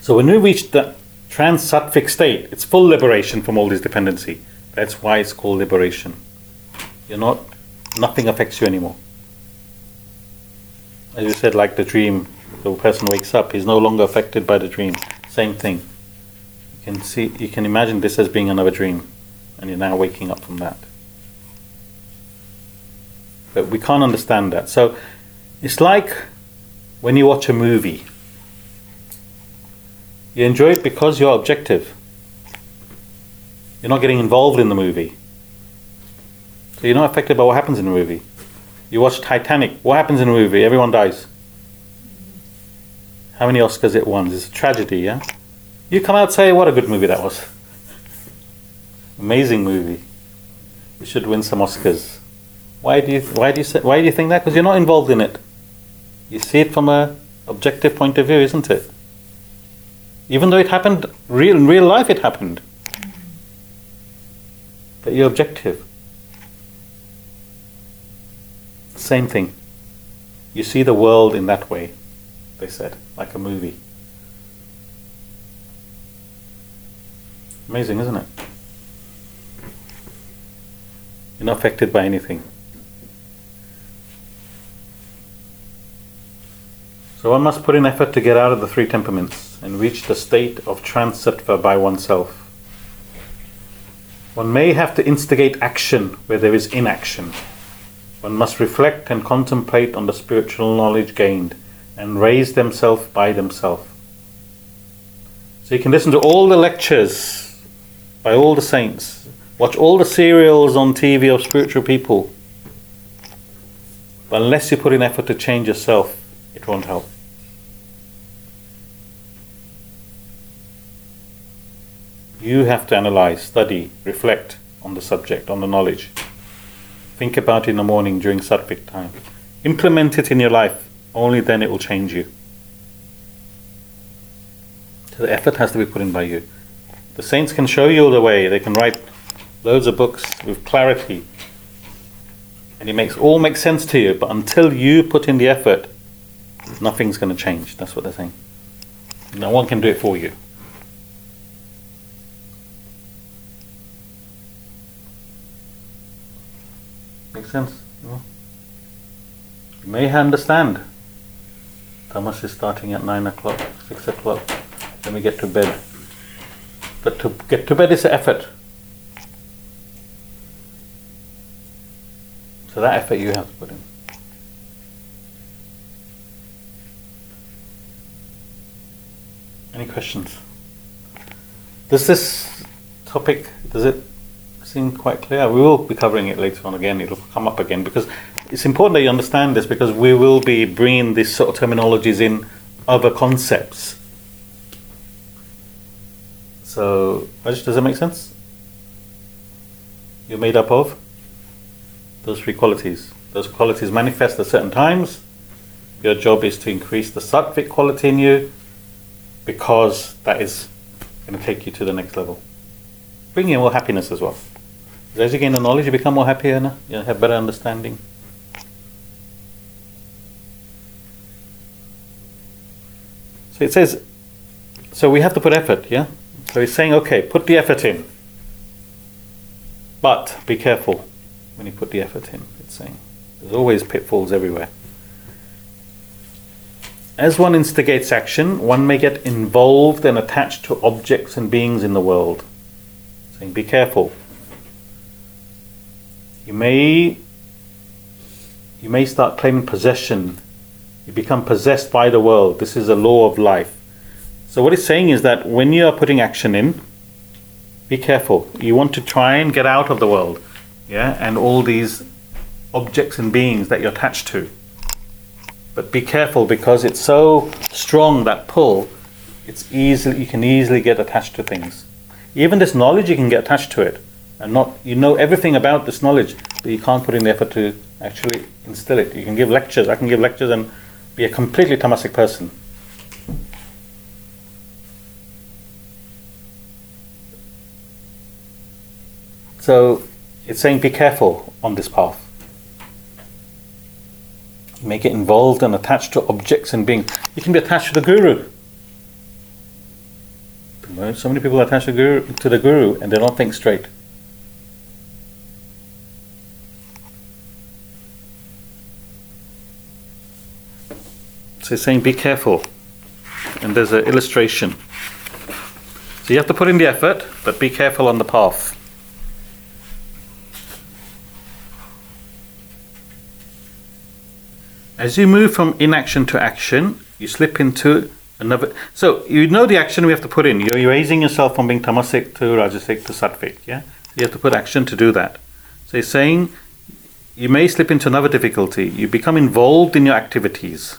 So when we reach the trans-sattvic state, it's full liberation from all this dependency. That's why it's called liberation. You're not, nothing affects you anymore. As you said, like the dream, the person wakes up, he's no longer affected by the dream. Same thing. You can see, you can imagine this as being another dream, and you're now waking up from that. But we can't understand that. So it's like when you watch a movie. You enjoy it because you're objective. You're not getting involved in the movie. So you're not affected by what happens in the movie. You watch Titanic. What happens in the movie? Everyone dies. How many Oscars it won? It's a tragedy, yeah? You come out and say, what a good movie that was. Amazing movie. It should win some Oscars. Why do you, why do you, why do you think that? Because you're not involved in it. You see it from a objective point of view, isn't it? Even though it happened real in real life, it happened. But you're objective. Same thing. You see the world in that way, they said, like a movie. Amazing, isn't it? You're not affected by anything. So one must put in effort to get out of the three temperaments and reach the state of transattva by oneself. One may have to instigate action where there is inaction. One must reflect and contemplate on the spiritual knowledge gained and raise themselves by themselves. So you can listen to all the lectures by all the saints, watch all the serials on TV of spiritual people. But unless you put in effort to change yourself, it won't help. You have to analyze, study, reflect on the subject, on the knowledge. Think about it in the morning during Sattvic time. Implement it in your life, only then it will change you. So the effort has to be put in by you. The saints can show you the way, they can write loads of books with clarity. And it makes all makes sense to you, but until you put in the effort, nothing's going to change. That's what they're saying. No one can do it for you. Sense? You may understand. Tamas is starting at 9 o'clock, 6 o'clock. Then we get to bed. But to get to bed is an effort. So that effort you have to put in. Any questions? Does this topic, does it seem quite clear? We will be covering it later on again. It'll come up again because it's important that you understand this because we will be bringing these sort of terminologies in other concepts. So, Raj, does that make sense? You're made up of those three qualities. Those qualities manifest at certain times. Your job is to increase the sattvic quality in you because that is going to take you to the next level. Bring in more happiness as well. As you gain the knowledge, you become more happier, no? you have better understanding. So it says, so we have to put effort, yeah? So he's saying, okay, put the effort in. But be careful when you put the effort in, it's saying. There's always pitfalls everywhere. As one instigates action, one may get involved and attached to objects and beings in the world. Saying, be careful. You may you may start claiming possession. You become possessed by the world. This is a law of life. So what it's saying is that when you are putting action in, be careful. You want to try and get out of the world, yeah, and all these objects and beings that you're attached to. But be careful because it's so strong that pull. It's easily you can easily get attached to things. Even this knowledge, you can get attached to it, and not you know everything about this knowledge, but you can't put in the effort to actually instill it. You can give lectures. I can give lectures and be a completely tamasic person. So it's saying be careful on this path. Make it involved and attached to objects and being. You can be attached to the guru. So many people to, guru, to the guru and they don't think straight. So he's saying be careful. And there's an illustration. So you have to put in the effort, but be careful on the path. As you move from inaction to action, you slip into another. So you know the action we have to put in. You're raising yourself from being tamasic to rajasic to sattvic. Yeah, you have to put action to do that. So he's saying you may slip into another difficulty. You become involved in your activities,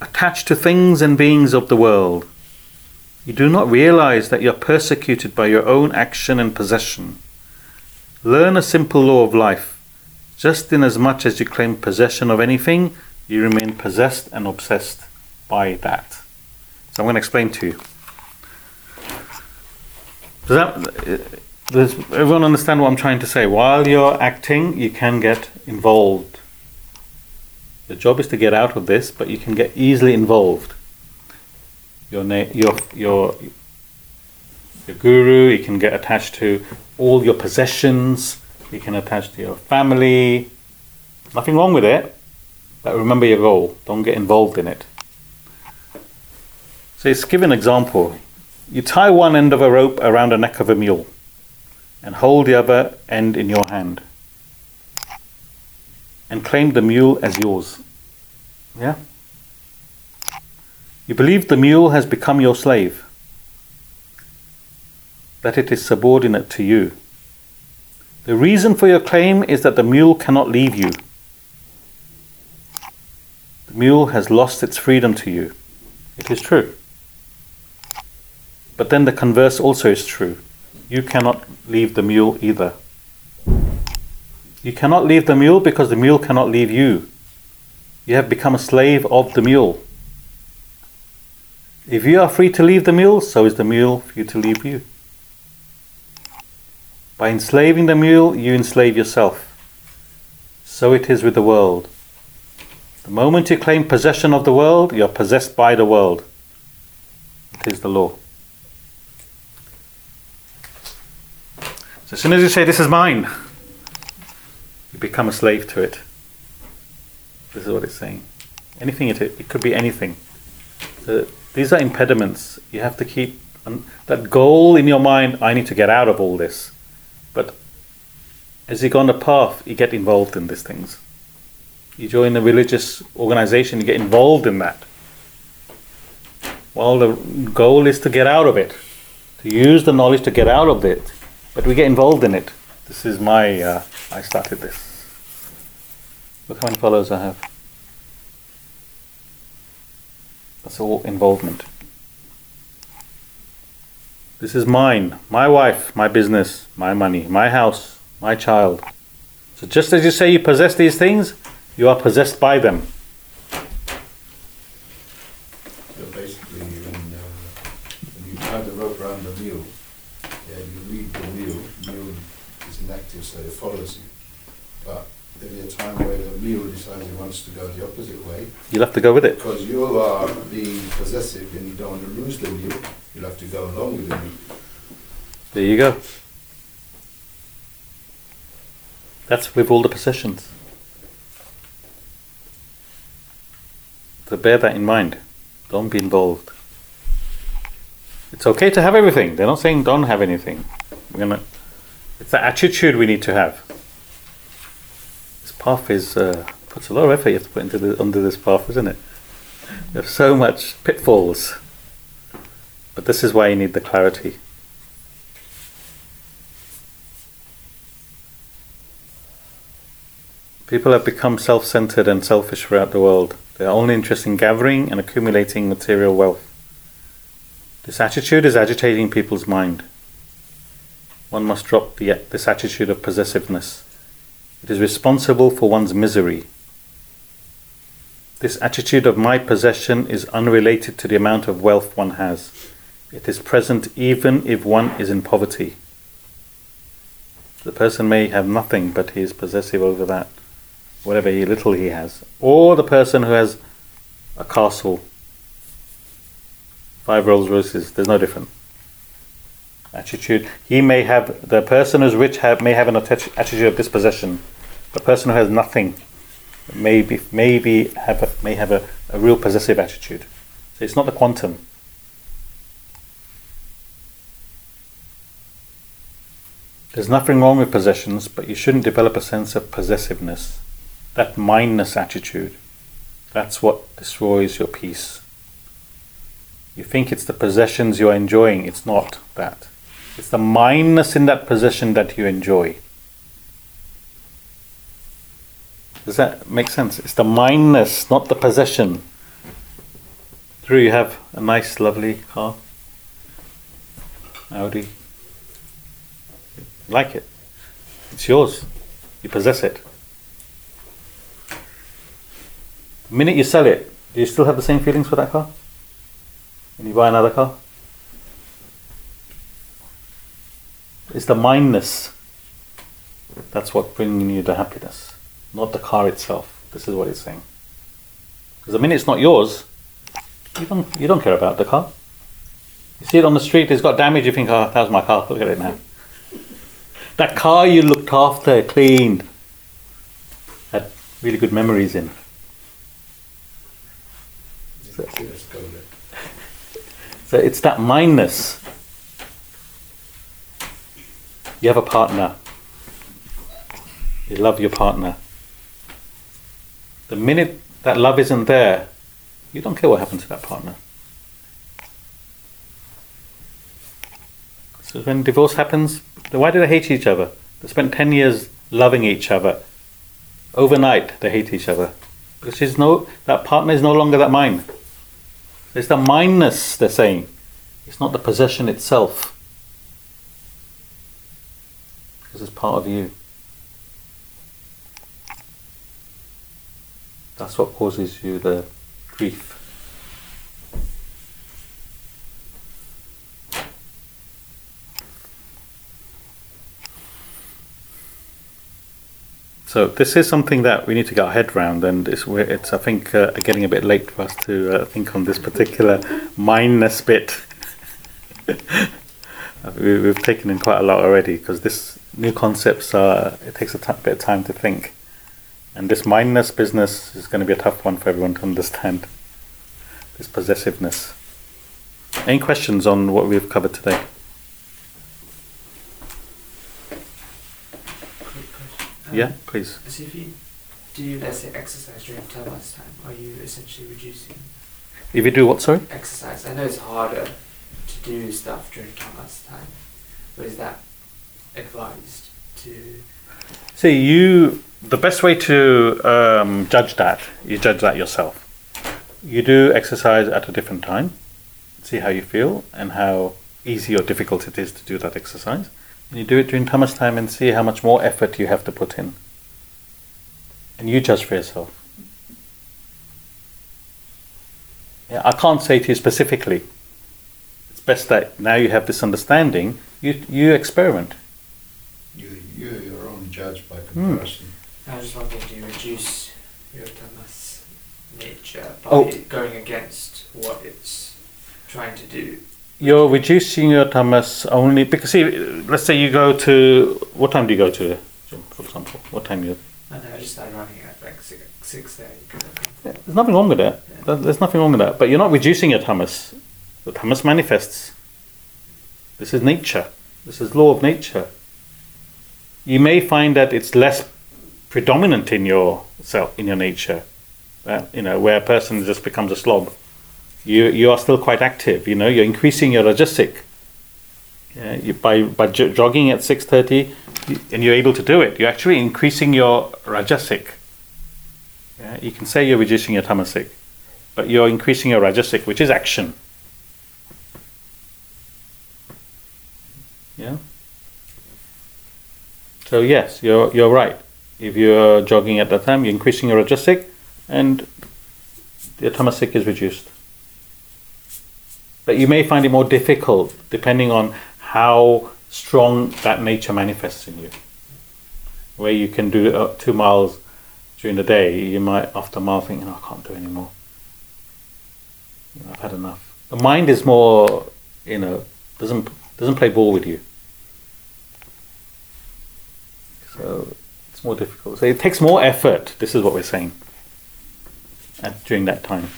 attached to things and beings of the world. You do not realize that you're persecuted by your own action and possession. Learn a simple law of life. Just in as much as you claim possession of anything, you remain possessed and obsessed by that. So I'm going to explain to you. Does that does everyone understand what I'm trying to say? While you're acting, you can get involved. The job is to get out of this, but you can get easily involved. Your na- your your your guru, you can get attached to all your possessions, you can attach to your family. Nothing wrong with it, but remember your goal. Don't get involved in it. So let's give an example. You tie one end of a rope around the neck of a mule and hold the other end in your hand and claim the mule as yours. Yeah? You believe the mule has become your slave, that it is subordinate to you. The reason for your claim is that the mule cannot leave you. The mule has lost its freedom to you. It is true. But then the converse also is true. You cannot leave the mule either. You cannot leave the mule because the mule cannot leave you. You have become a slave of the mule. If you are free to leave the mule, so is the mule free to leave you. By enslaving the mule, you enslave yourself. So it is with the world. The moment you claim possession of the world, you are possessed by the world. It is the law. So as soon as you say, This is mine, you become a slave to it. This is what it's saying. Anything, it, it could be anything. These are impediments. You have to keep um, that goal in your mind I need to get out of all this. But as you go on the path, you get involved in these things. You join a religious organization, you get involved in that. Well, the goal is to get out of it, to use the knowledge to get out of it, but we get involved in it. This is my, uh, I started this. Look how many followers I have. That's all involvement. This is mine, my wife, my business, my money, my house, my child. So just as you say you possess these things, you are possessed by them. So basically, when, uh, when you tie the rope around the mule, yeah, you lead the mule, mule is inactive, so it follows you. But there'll be a time where the mule decides he wants to go the opposite way, You'll have to go with it. because you are being possessive and you don't want to lose the mule, you'll have to go along with the mule. There you go. That's with all the possessions. So bear that in mind. Don't be involved. It's okay to have everything. They're not saying don't have anything. We're gonna. It's the attitude we need to have. Path is uh, puts a lot of effort you have to put into the, under this path, isn't it? There's so much pitfalls. But this is why you need the clarity. People have become self centered and selfish throughout the world. They are only interested in gathering and accumulating material wealth. This attitude is agitating people's mind. One must drop the, this attitude of possessiveness. It is responsible for one's misery. This attitude of my possession is unrelated to the amount of wealth one has. It is present even if one is in poverty. The person may have nothing, but he is possessive over that, whatever he, little he has. Or the person who has a castle, five Rolls Royces, there's no different. Attitude. He may have, the person who's rich have, may have an attitude of dispossession. The person who has nothing maybe maybe have a, may have a, a real possessive attitude. So it's not the quantum. There's nothing wrong with possessions, but you shouldn't develop a sense of possessiveness, that mindness attitude. That's what destroys your peace. You think it's the possessions you're enjoying, it's not that. It's the mindness in that possession that you enjoy. Does that make sense? It's the mindness, not the possession. Drew, you have a nice, lovely car. Audi. Like it. It's yours. You possess it. The minute you sell it, do you still have the same feelings for that car? When you buy another car? It's the mindness that's what brings you the happiness, not the car itself. This is what it's saying. Because the minute it's not yours, you don't you don't care about the car. You see it on the street, it's got damage. You think, oh, that was my car. Look at it now. That car you looked after, cleaned, had really good memories in. There. So it's that mindness. You have a partner. You love your partner. The minute that love isn't there, you don't care what happened to that partner. So when divorce happens, why do they hate each other? They spent 10 years loving each other. Overnight, they hate each other. Because she's no, that partner is no longer that mine. It's the mindness, they're saying. It's not the possession itself. Because it's part of you. That's what causes you the grief. So this is something that we need to get our head around, and it's it's I think uh, getting a bit late for us to uh, think on this particular mindness bit. We, we've taken in quite a lot already because this new concepts are it takes a t- bit of time to think, and this mindness business is going to be a tough one for everyone to understand. This possessiveness. Any questions on what we've covered today? Um, Yeah, please. So if you do, let's say, exercise during Tamas time, are you essentially reducing If you do what, sorry? exercise? I know it's harder to do stuff during Tamas time, but is that advised to? See, you. The best way to um, judge that, you judge that yourself. You do exercise at a different time, see how you feel and how easy or difficult it is to do that exercise. And you do it during Tamas time and see how much more effort you have to put in. And you judge for yourself. Yeah, I can't say to you specifically. It's best that now you have this understanding, you, you experiment. You, you're your own judge by comparison. I was just wondering, do you reduce your Tamas nature by Oh. going against what it's trying to do? You're reducing your tamas only because see, let's say you go to what time do you go to, gym, for example? What time you? I know, I just started running at like six, six thirty because I think Yeah, there's nothing wrong with that. There- There's nothing wrong with that. But you're not reducing your tamas. The tamas manifests. This is nature. This is law of nature. You may find that it's less predominant in your self, in your nature. That you know, where a person just becomes a slob. You you are still quite active. You know, you're increasing your rajasic. Yeah, you, by by jo- jogging at six thirty, and you're able to do it. You're actually increasing your rajasic. Yeah, you can say you're reducing your tamasic, but you're increasing your rajasic, which is action. Yeah. So yes, you're you're right. If you're jogging at that time, you're increasing your rajasic, and your tamasic is reduced. But you may find it more difficult depending on how strong that nature manifests in you. Where you can do uh, two miles during the day, you might after a mile think, "No, I can't do anymore. Know, I've had enough." The mind is more, you know, doesn't doesn't play ball with you. So more difficult. So it takes more effort. This is what we're saying. At, during that time.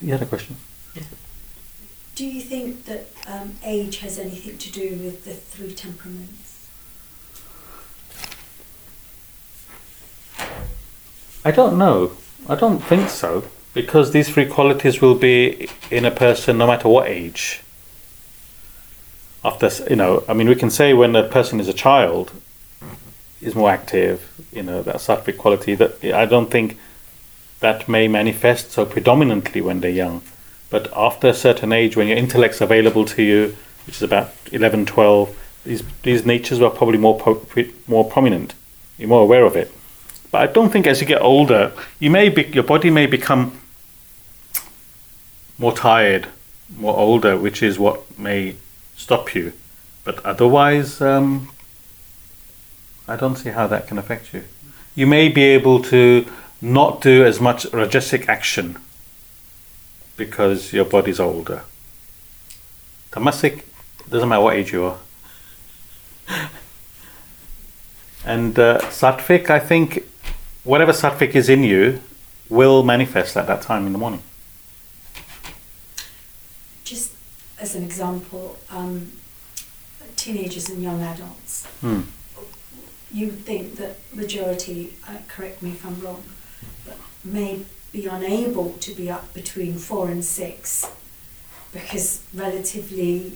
You had a question. Yeah. Do you think that um, age has anything to do with the three temperaments? I don't know. I don't think so. Because these three qualities will be in a person no matter what age. After, s- you know, I mean, we can say when a person is a child, is more active, you know, that sattvic quality, that I don't think that may manifest so predominantly when they're young. But after a certain age, when your intellect's available to you, which is about 11, 12, these, these natures are probably more, pre- more prominent. You're more aware of it. But I don't think as you get older, you may be, your body may become more tired, more older, which is what may stop you. But otherwise, um, I don't see how that can affect you. You may be able to not do as much rajasic action because your body's older. Tamasic, doesn't matter what age you are. And uh, sattvic, I think, whatever sattvic is in you will manifest at that time in the morning. Just as an example, um, teenagers and young adults. Hmm. You would think that majority, uh, correct me if I'm wrong, but may be unable to be up between four and six because relatively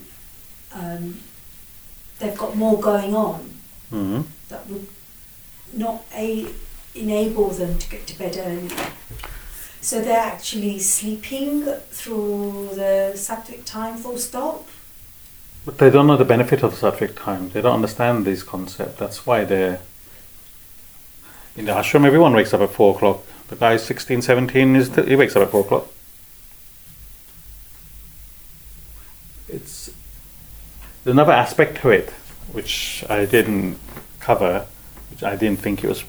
um, they've got more going on hmm that would not a- enable them to get to bed early. So they're actually sleeping through the sattvic time full stop. But they don't know the benefit of sattvic time. They don't understand these concepts. That's why they're. In the ashram, everyone wakes up at 4 o'clock. The guy 16, 17, is he wakes up at 4 o'clock. It's another aspect to it which I didn't cover, which I didn't think it was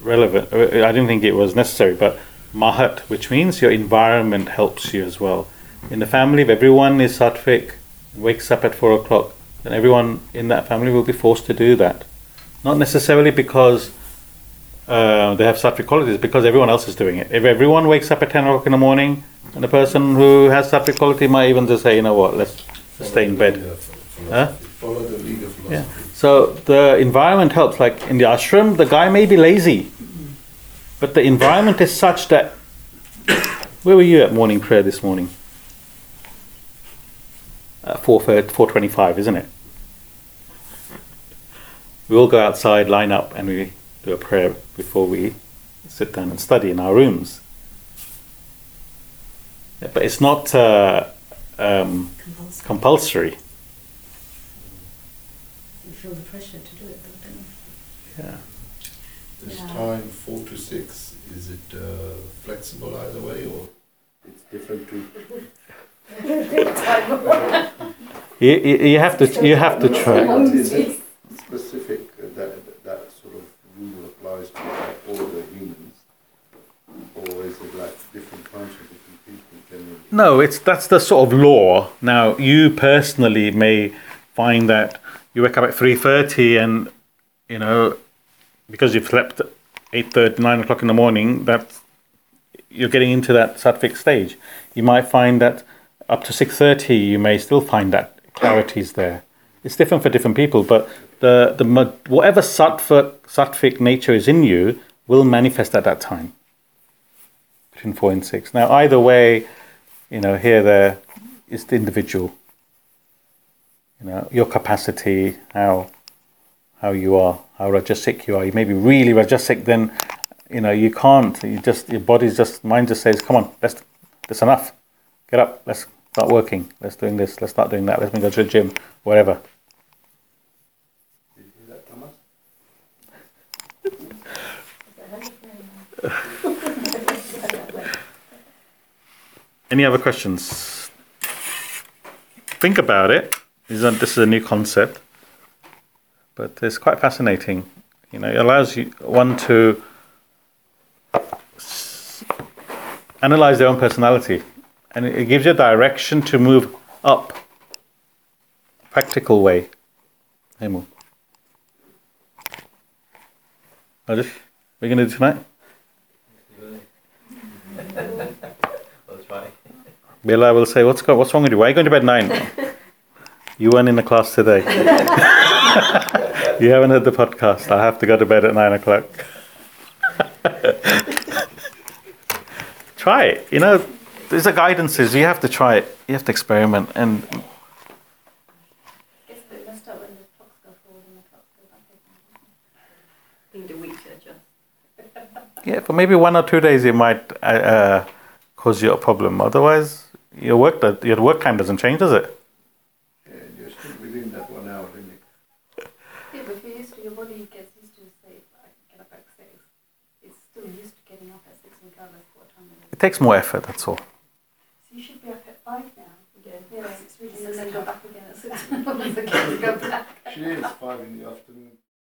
relevant. uh, I didn't think it was necessary, but mahat, which means your environment helps you as well. In the family, if everyone is sattvic, wakes up at four o'clock, then everyone in that family will be forced to do that. Not necessarily because uh, they have sattvic qualities, because everyone else is doing it. If everyone wakes up at 10 o'clock in the morning, and the person who has sattvic quality might even just say, you know what, let's stay in bed. Huh? Follow the philosophy. Yeah. So the environment helps. Like in the ashram, the guy may be lazy, but the environment is such that. Where were you at morning prayer this morning? Uh, four four twenty-five, isn't it? We all go outside, line up, and we do a prayer before we sit down and study in our rooms. Yeah, But it's not uh, um, Compulsory. compulsory. You feel the pressure to do it, though, don't you? Yeah. This Yeah. time, four to six, is it uh, flexible either way or it's different to? You, you, you have to you have to try. Is it specific uh, that that sort of rule applies to all the humans, or is it like different kinds of different people generally? No, it's that's the sort of law. Now you personally may find that you wake up at three thirty, and you know because you've slept eight thirty, nine o'clock in the morning, that you're getting into that sattvic stage. You might find that up to six thirty, you may still find that clarity is there. It's different for different people, but the the whatever sattvic sattvic nature is in you will manifest at that time between four and six. Now, either way, you know, here there is the individual. You know, your capacity, how how you are, how rajasic you are. You may be really rajasic, then you know you can't. You just your body's just mind just says, "Come on, let's that's enough. Get up. Let's start working. Let's doing this. Let's start doing that. Let's go to the gym, whatever." Any other questions? Think about it. This is a new concept, but it's quite fascinating. You know, it allows you one to analyze their own personality, and it, it gives you a direction to move up. Practical way. Hemu. Rajesh, we're gonna do tonight. Bella will say, "What's go- what's wrong with you? Why are you going to bed nine? you weren't in the class today. you haven't heard the podcast. I have to go to bed at nine o'clock. try it. You know, there's a guidances. You have to try it. You have to experiment. And yeah, for maybe one or two days, it might uh, uh, cause you a problem. Otherwise, your work your work time doesn't change, does it? Yeah, you're still within that one hour limit. Yeah, but if you're used to your body gets used to say, I can get up at six. It takes more effort, that's all. So you should be up at five now again. Yes, it's really And then go back again at six o'clock. Again to go back. She is five in the afternoon.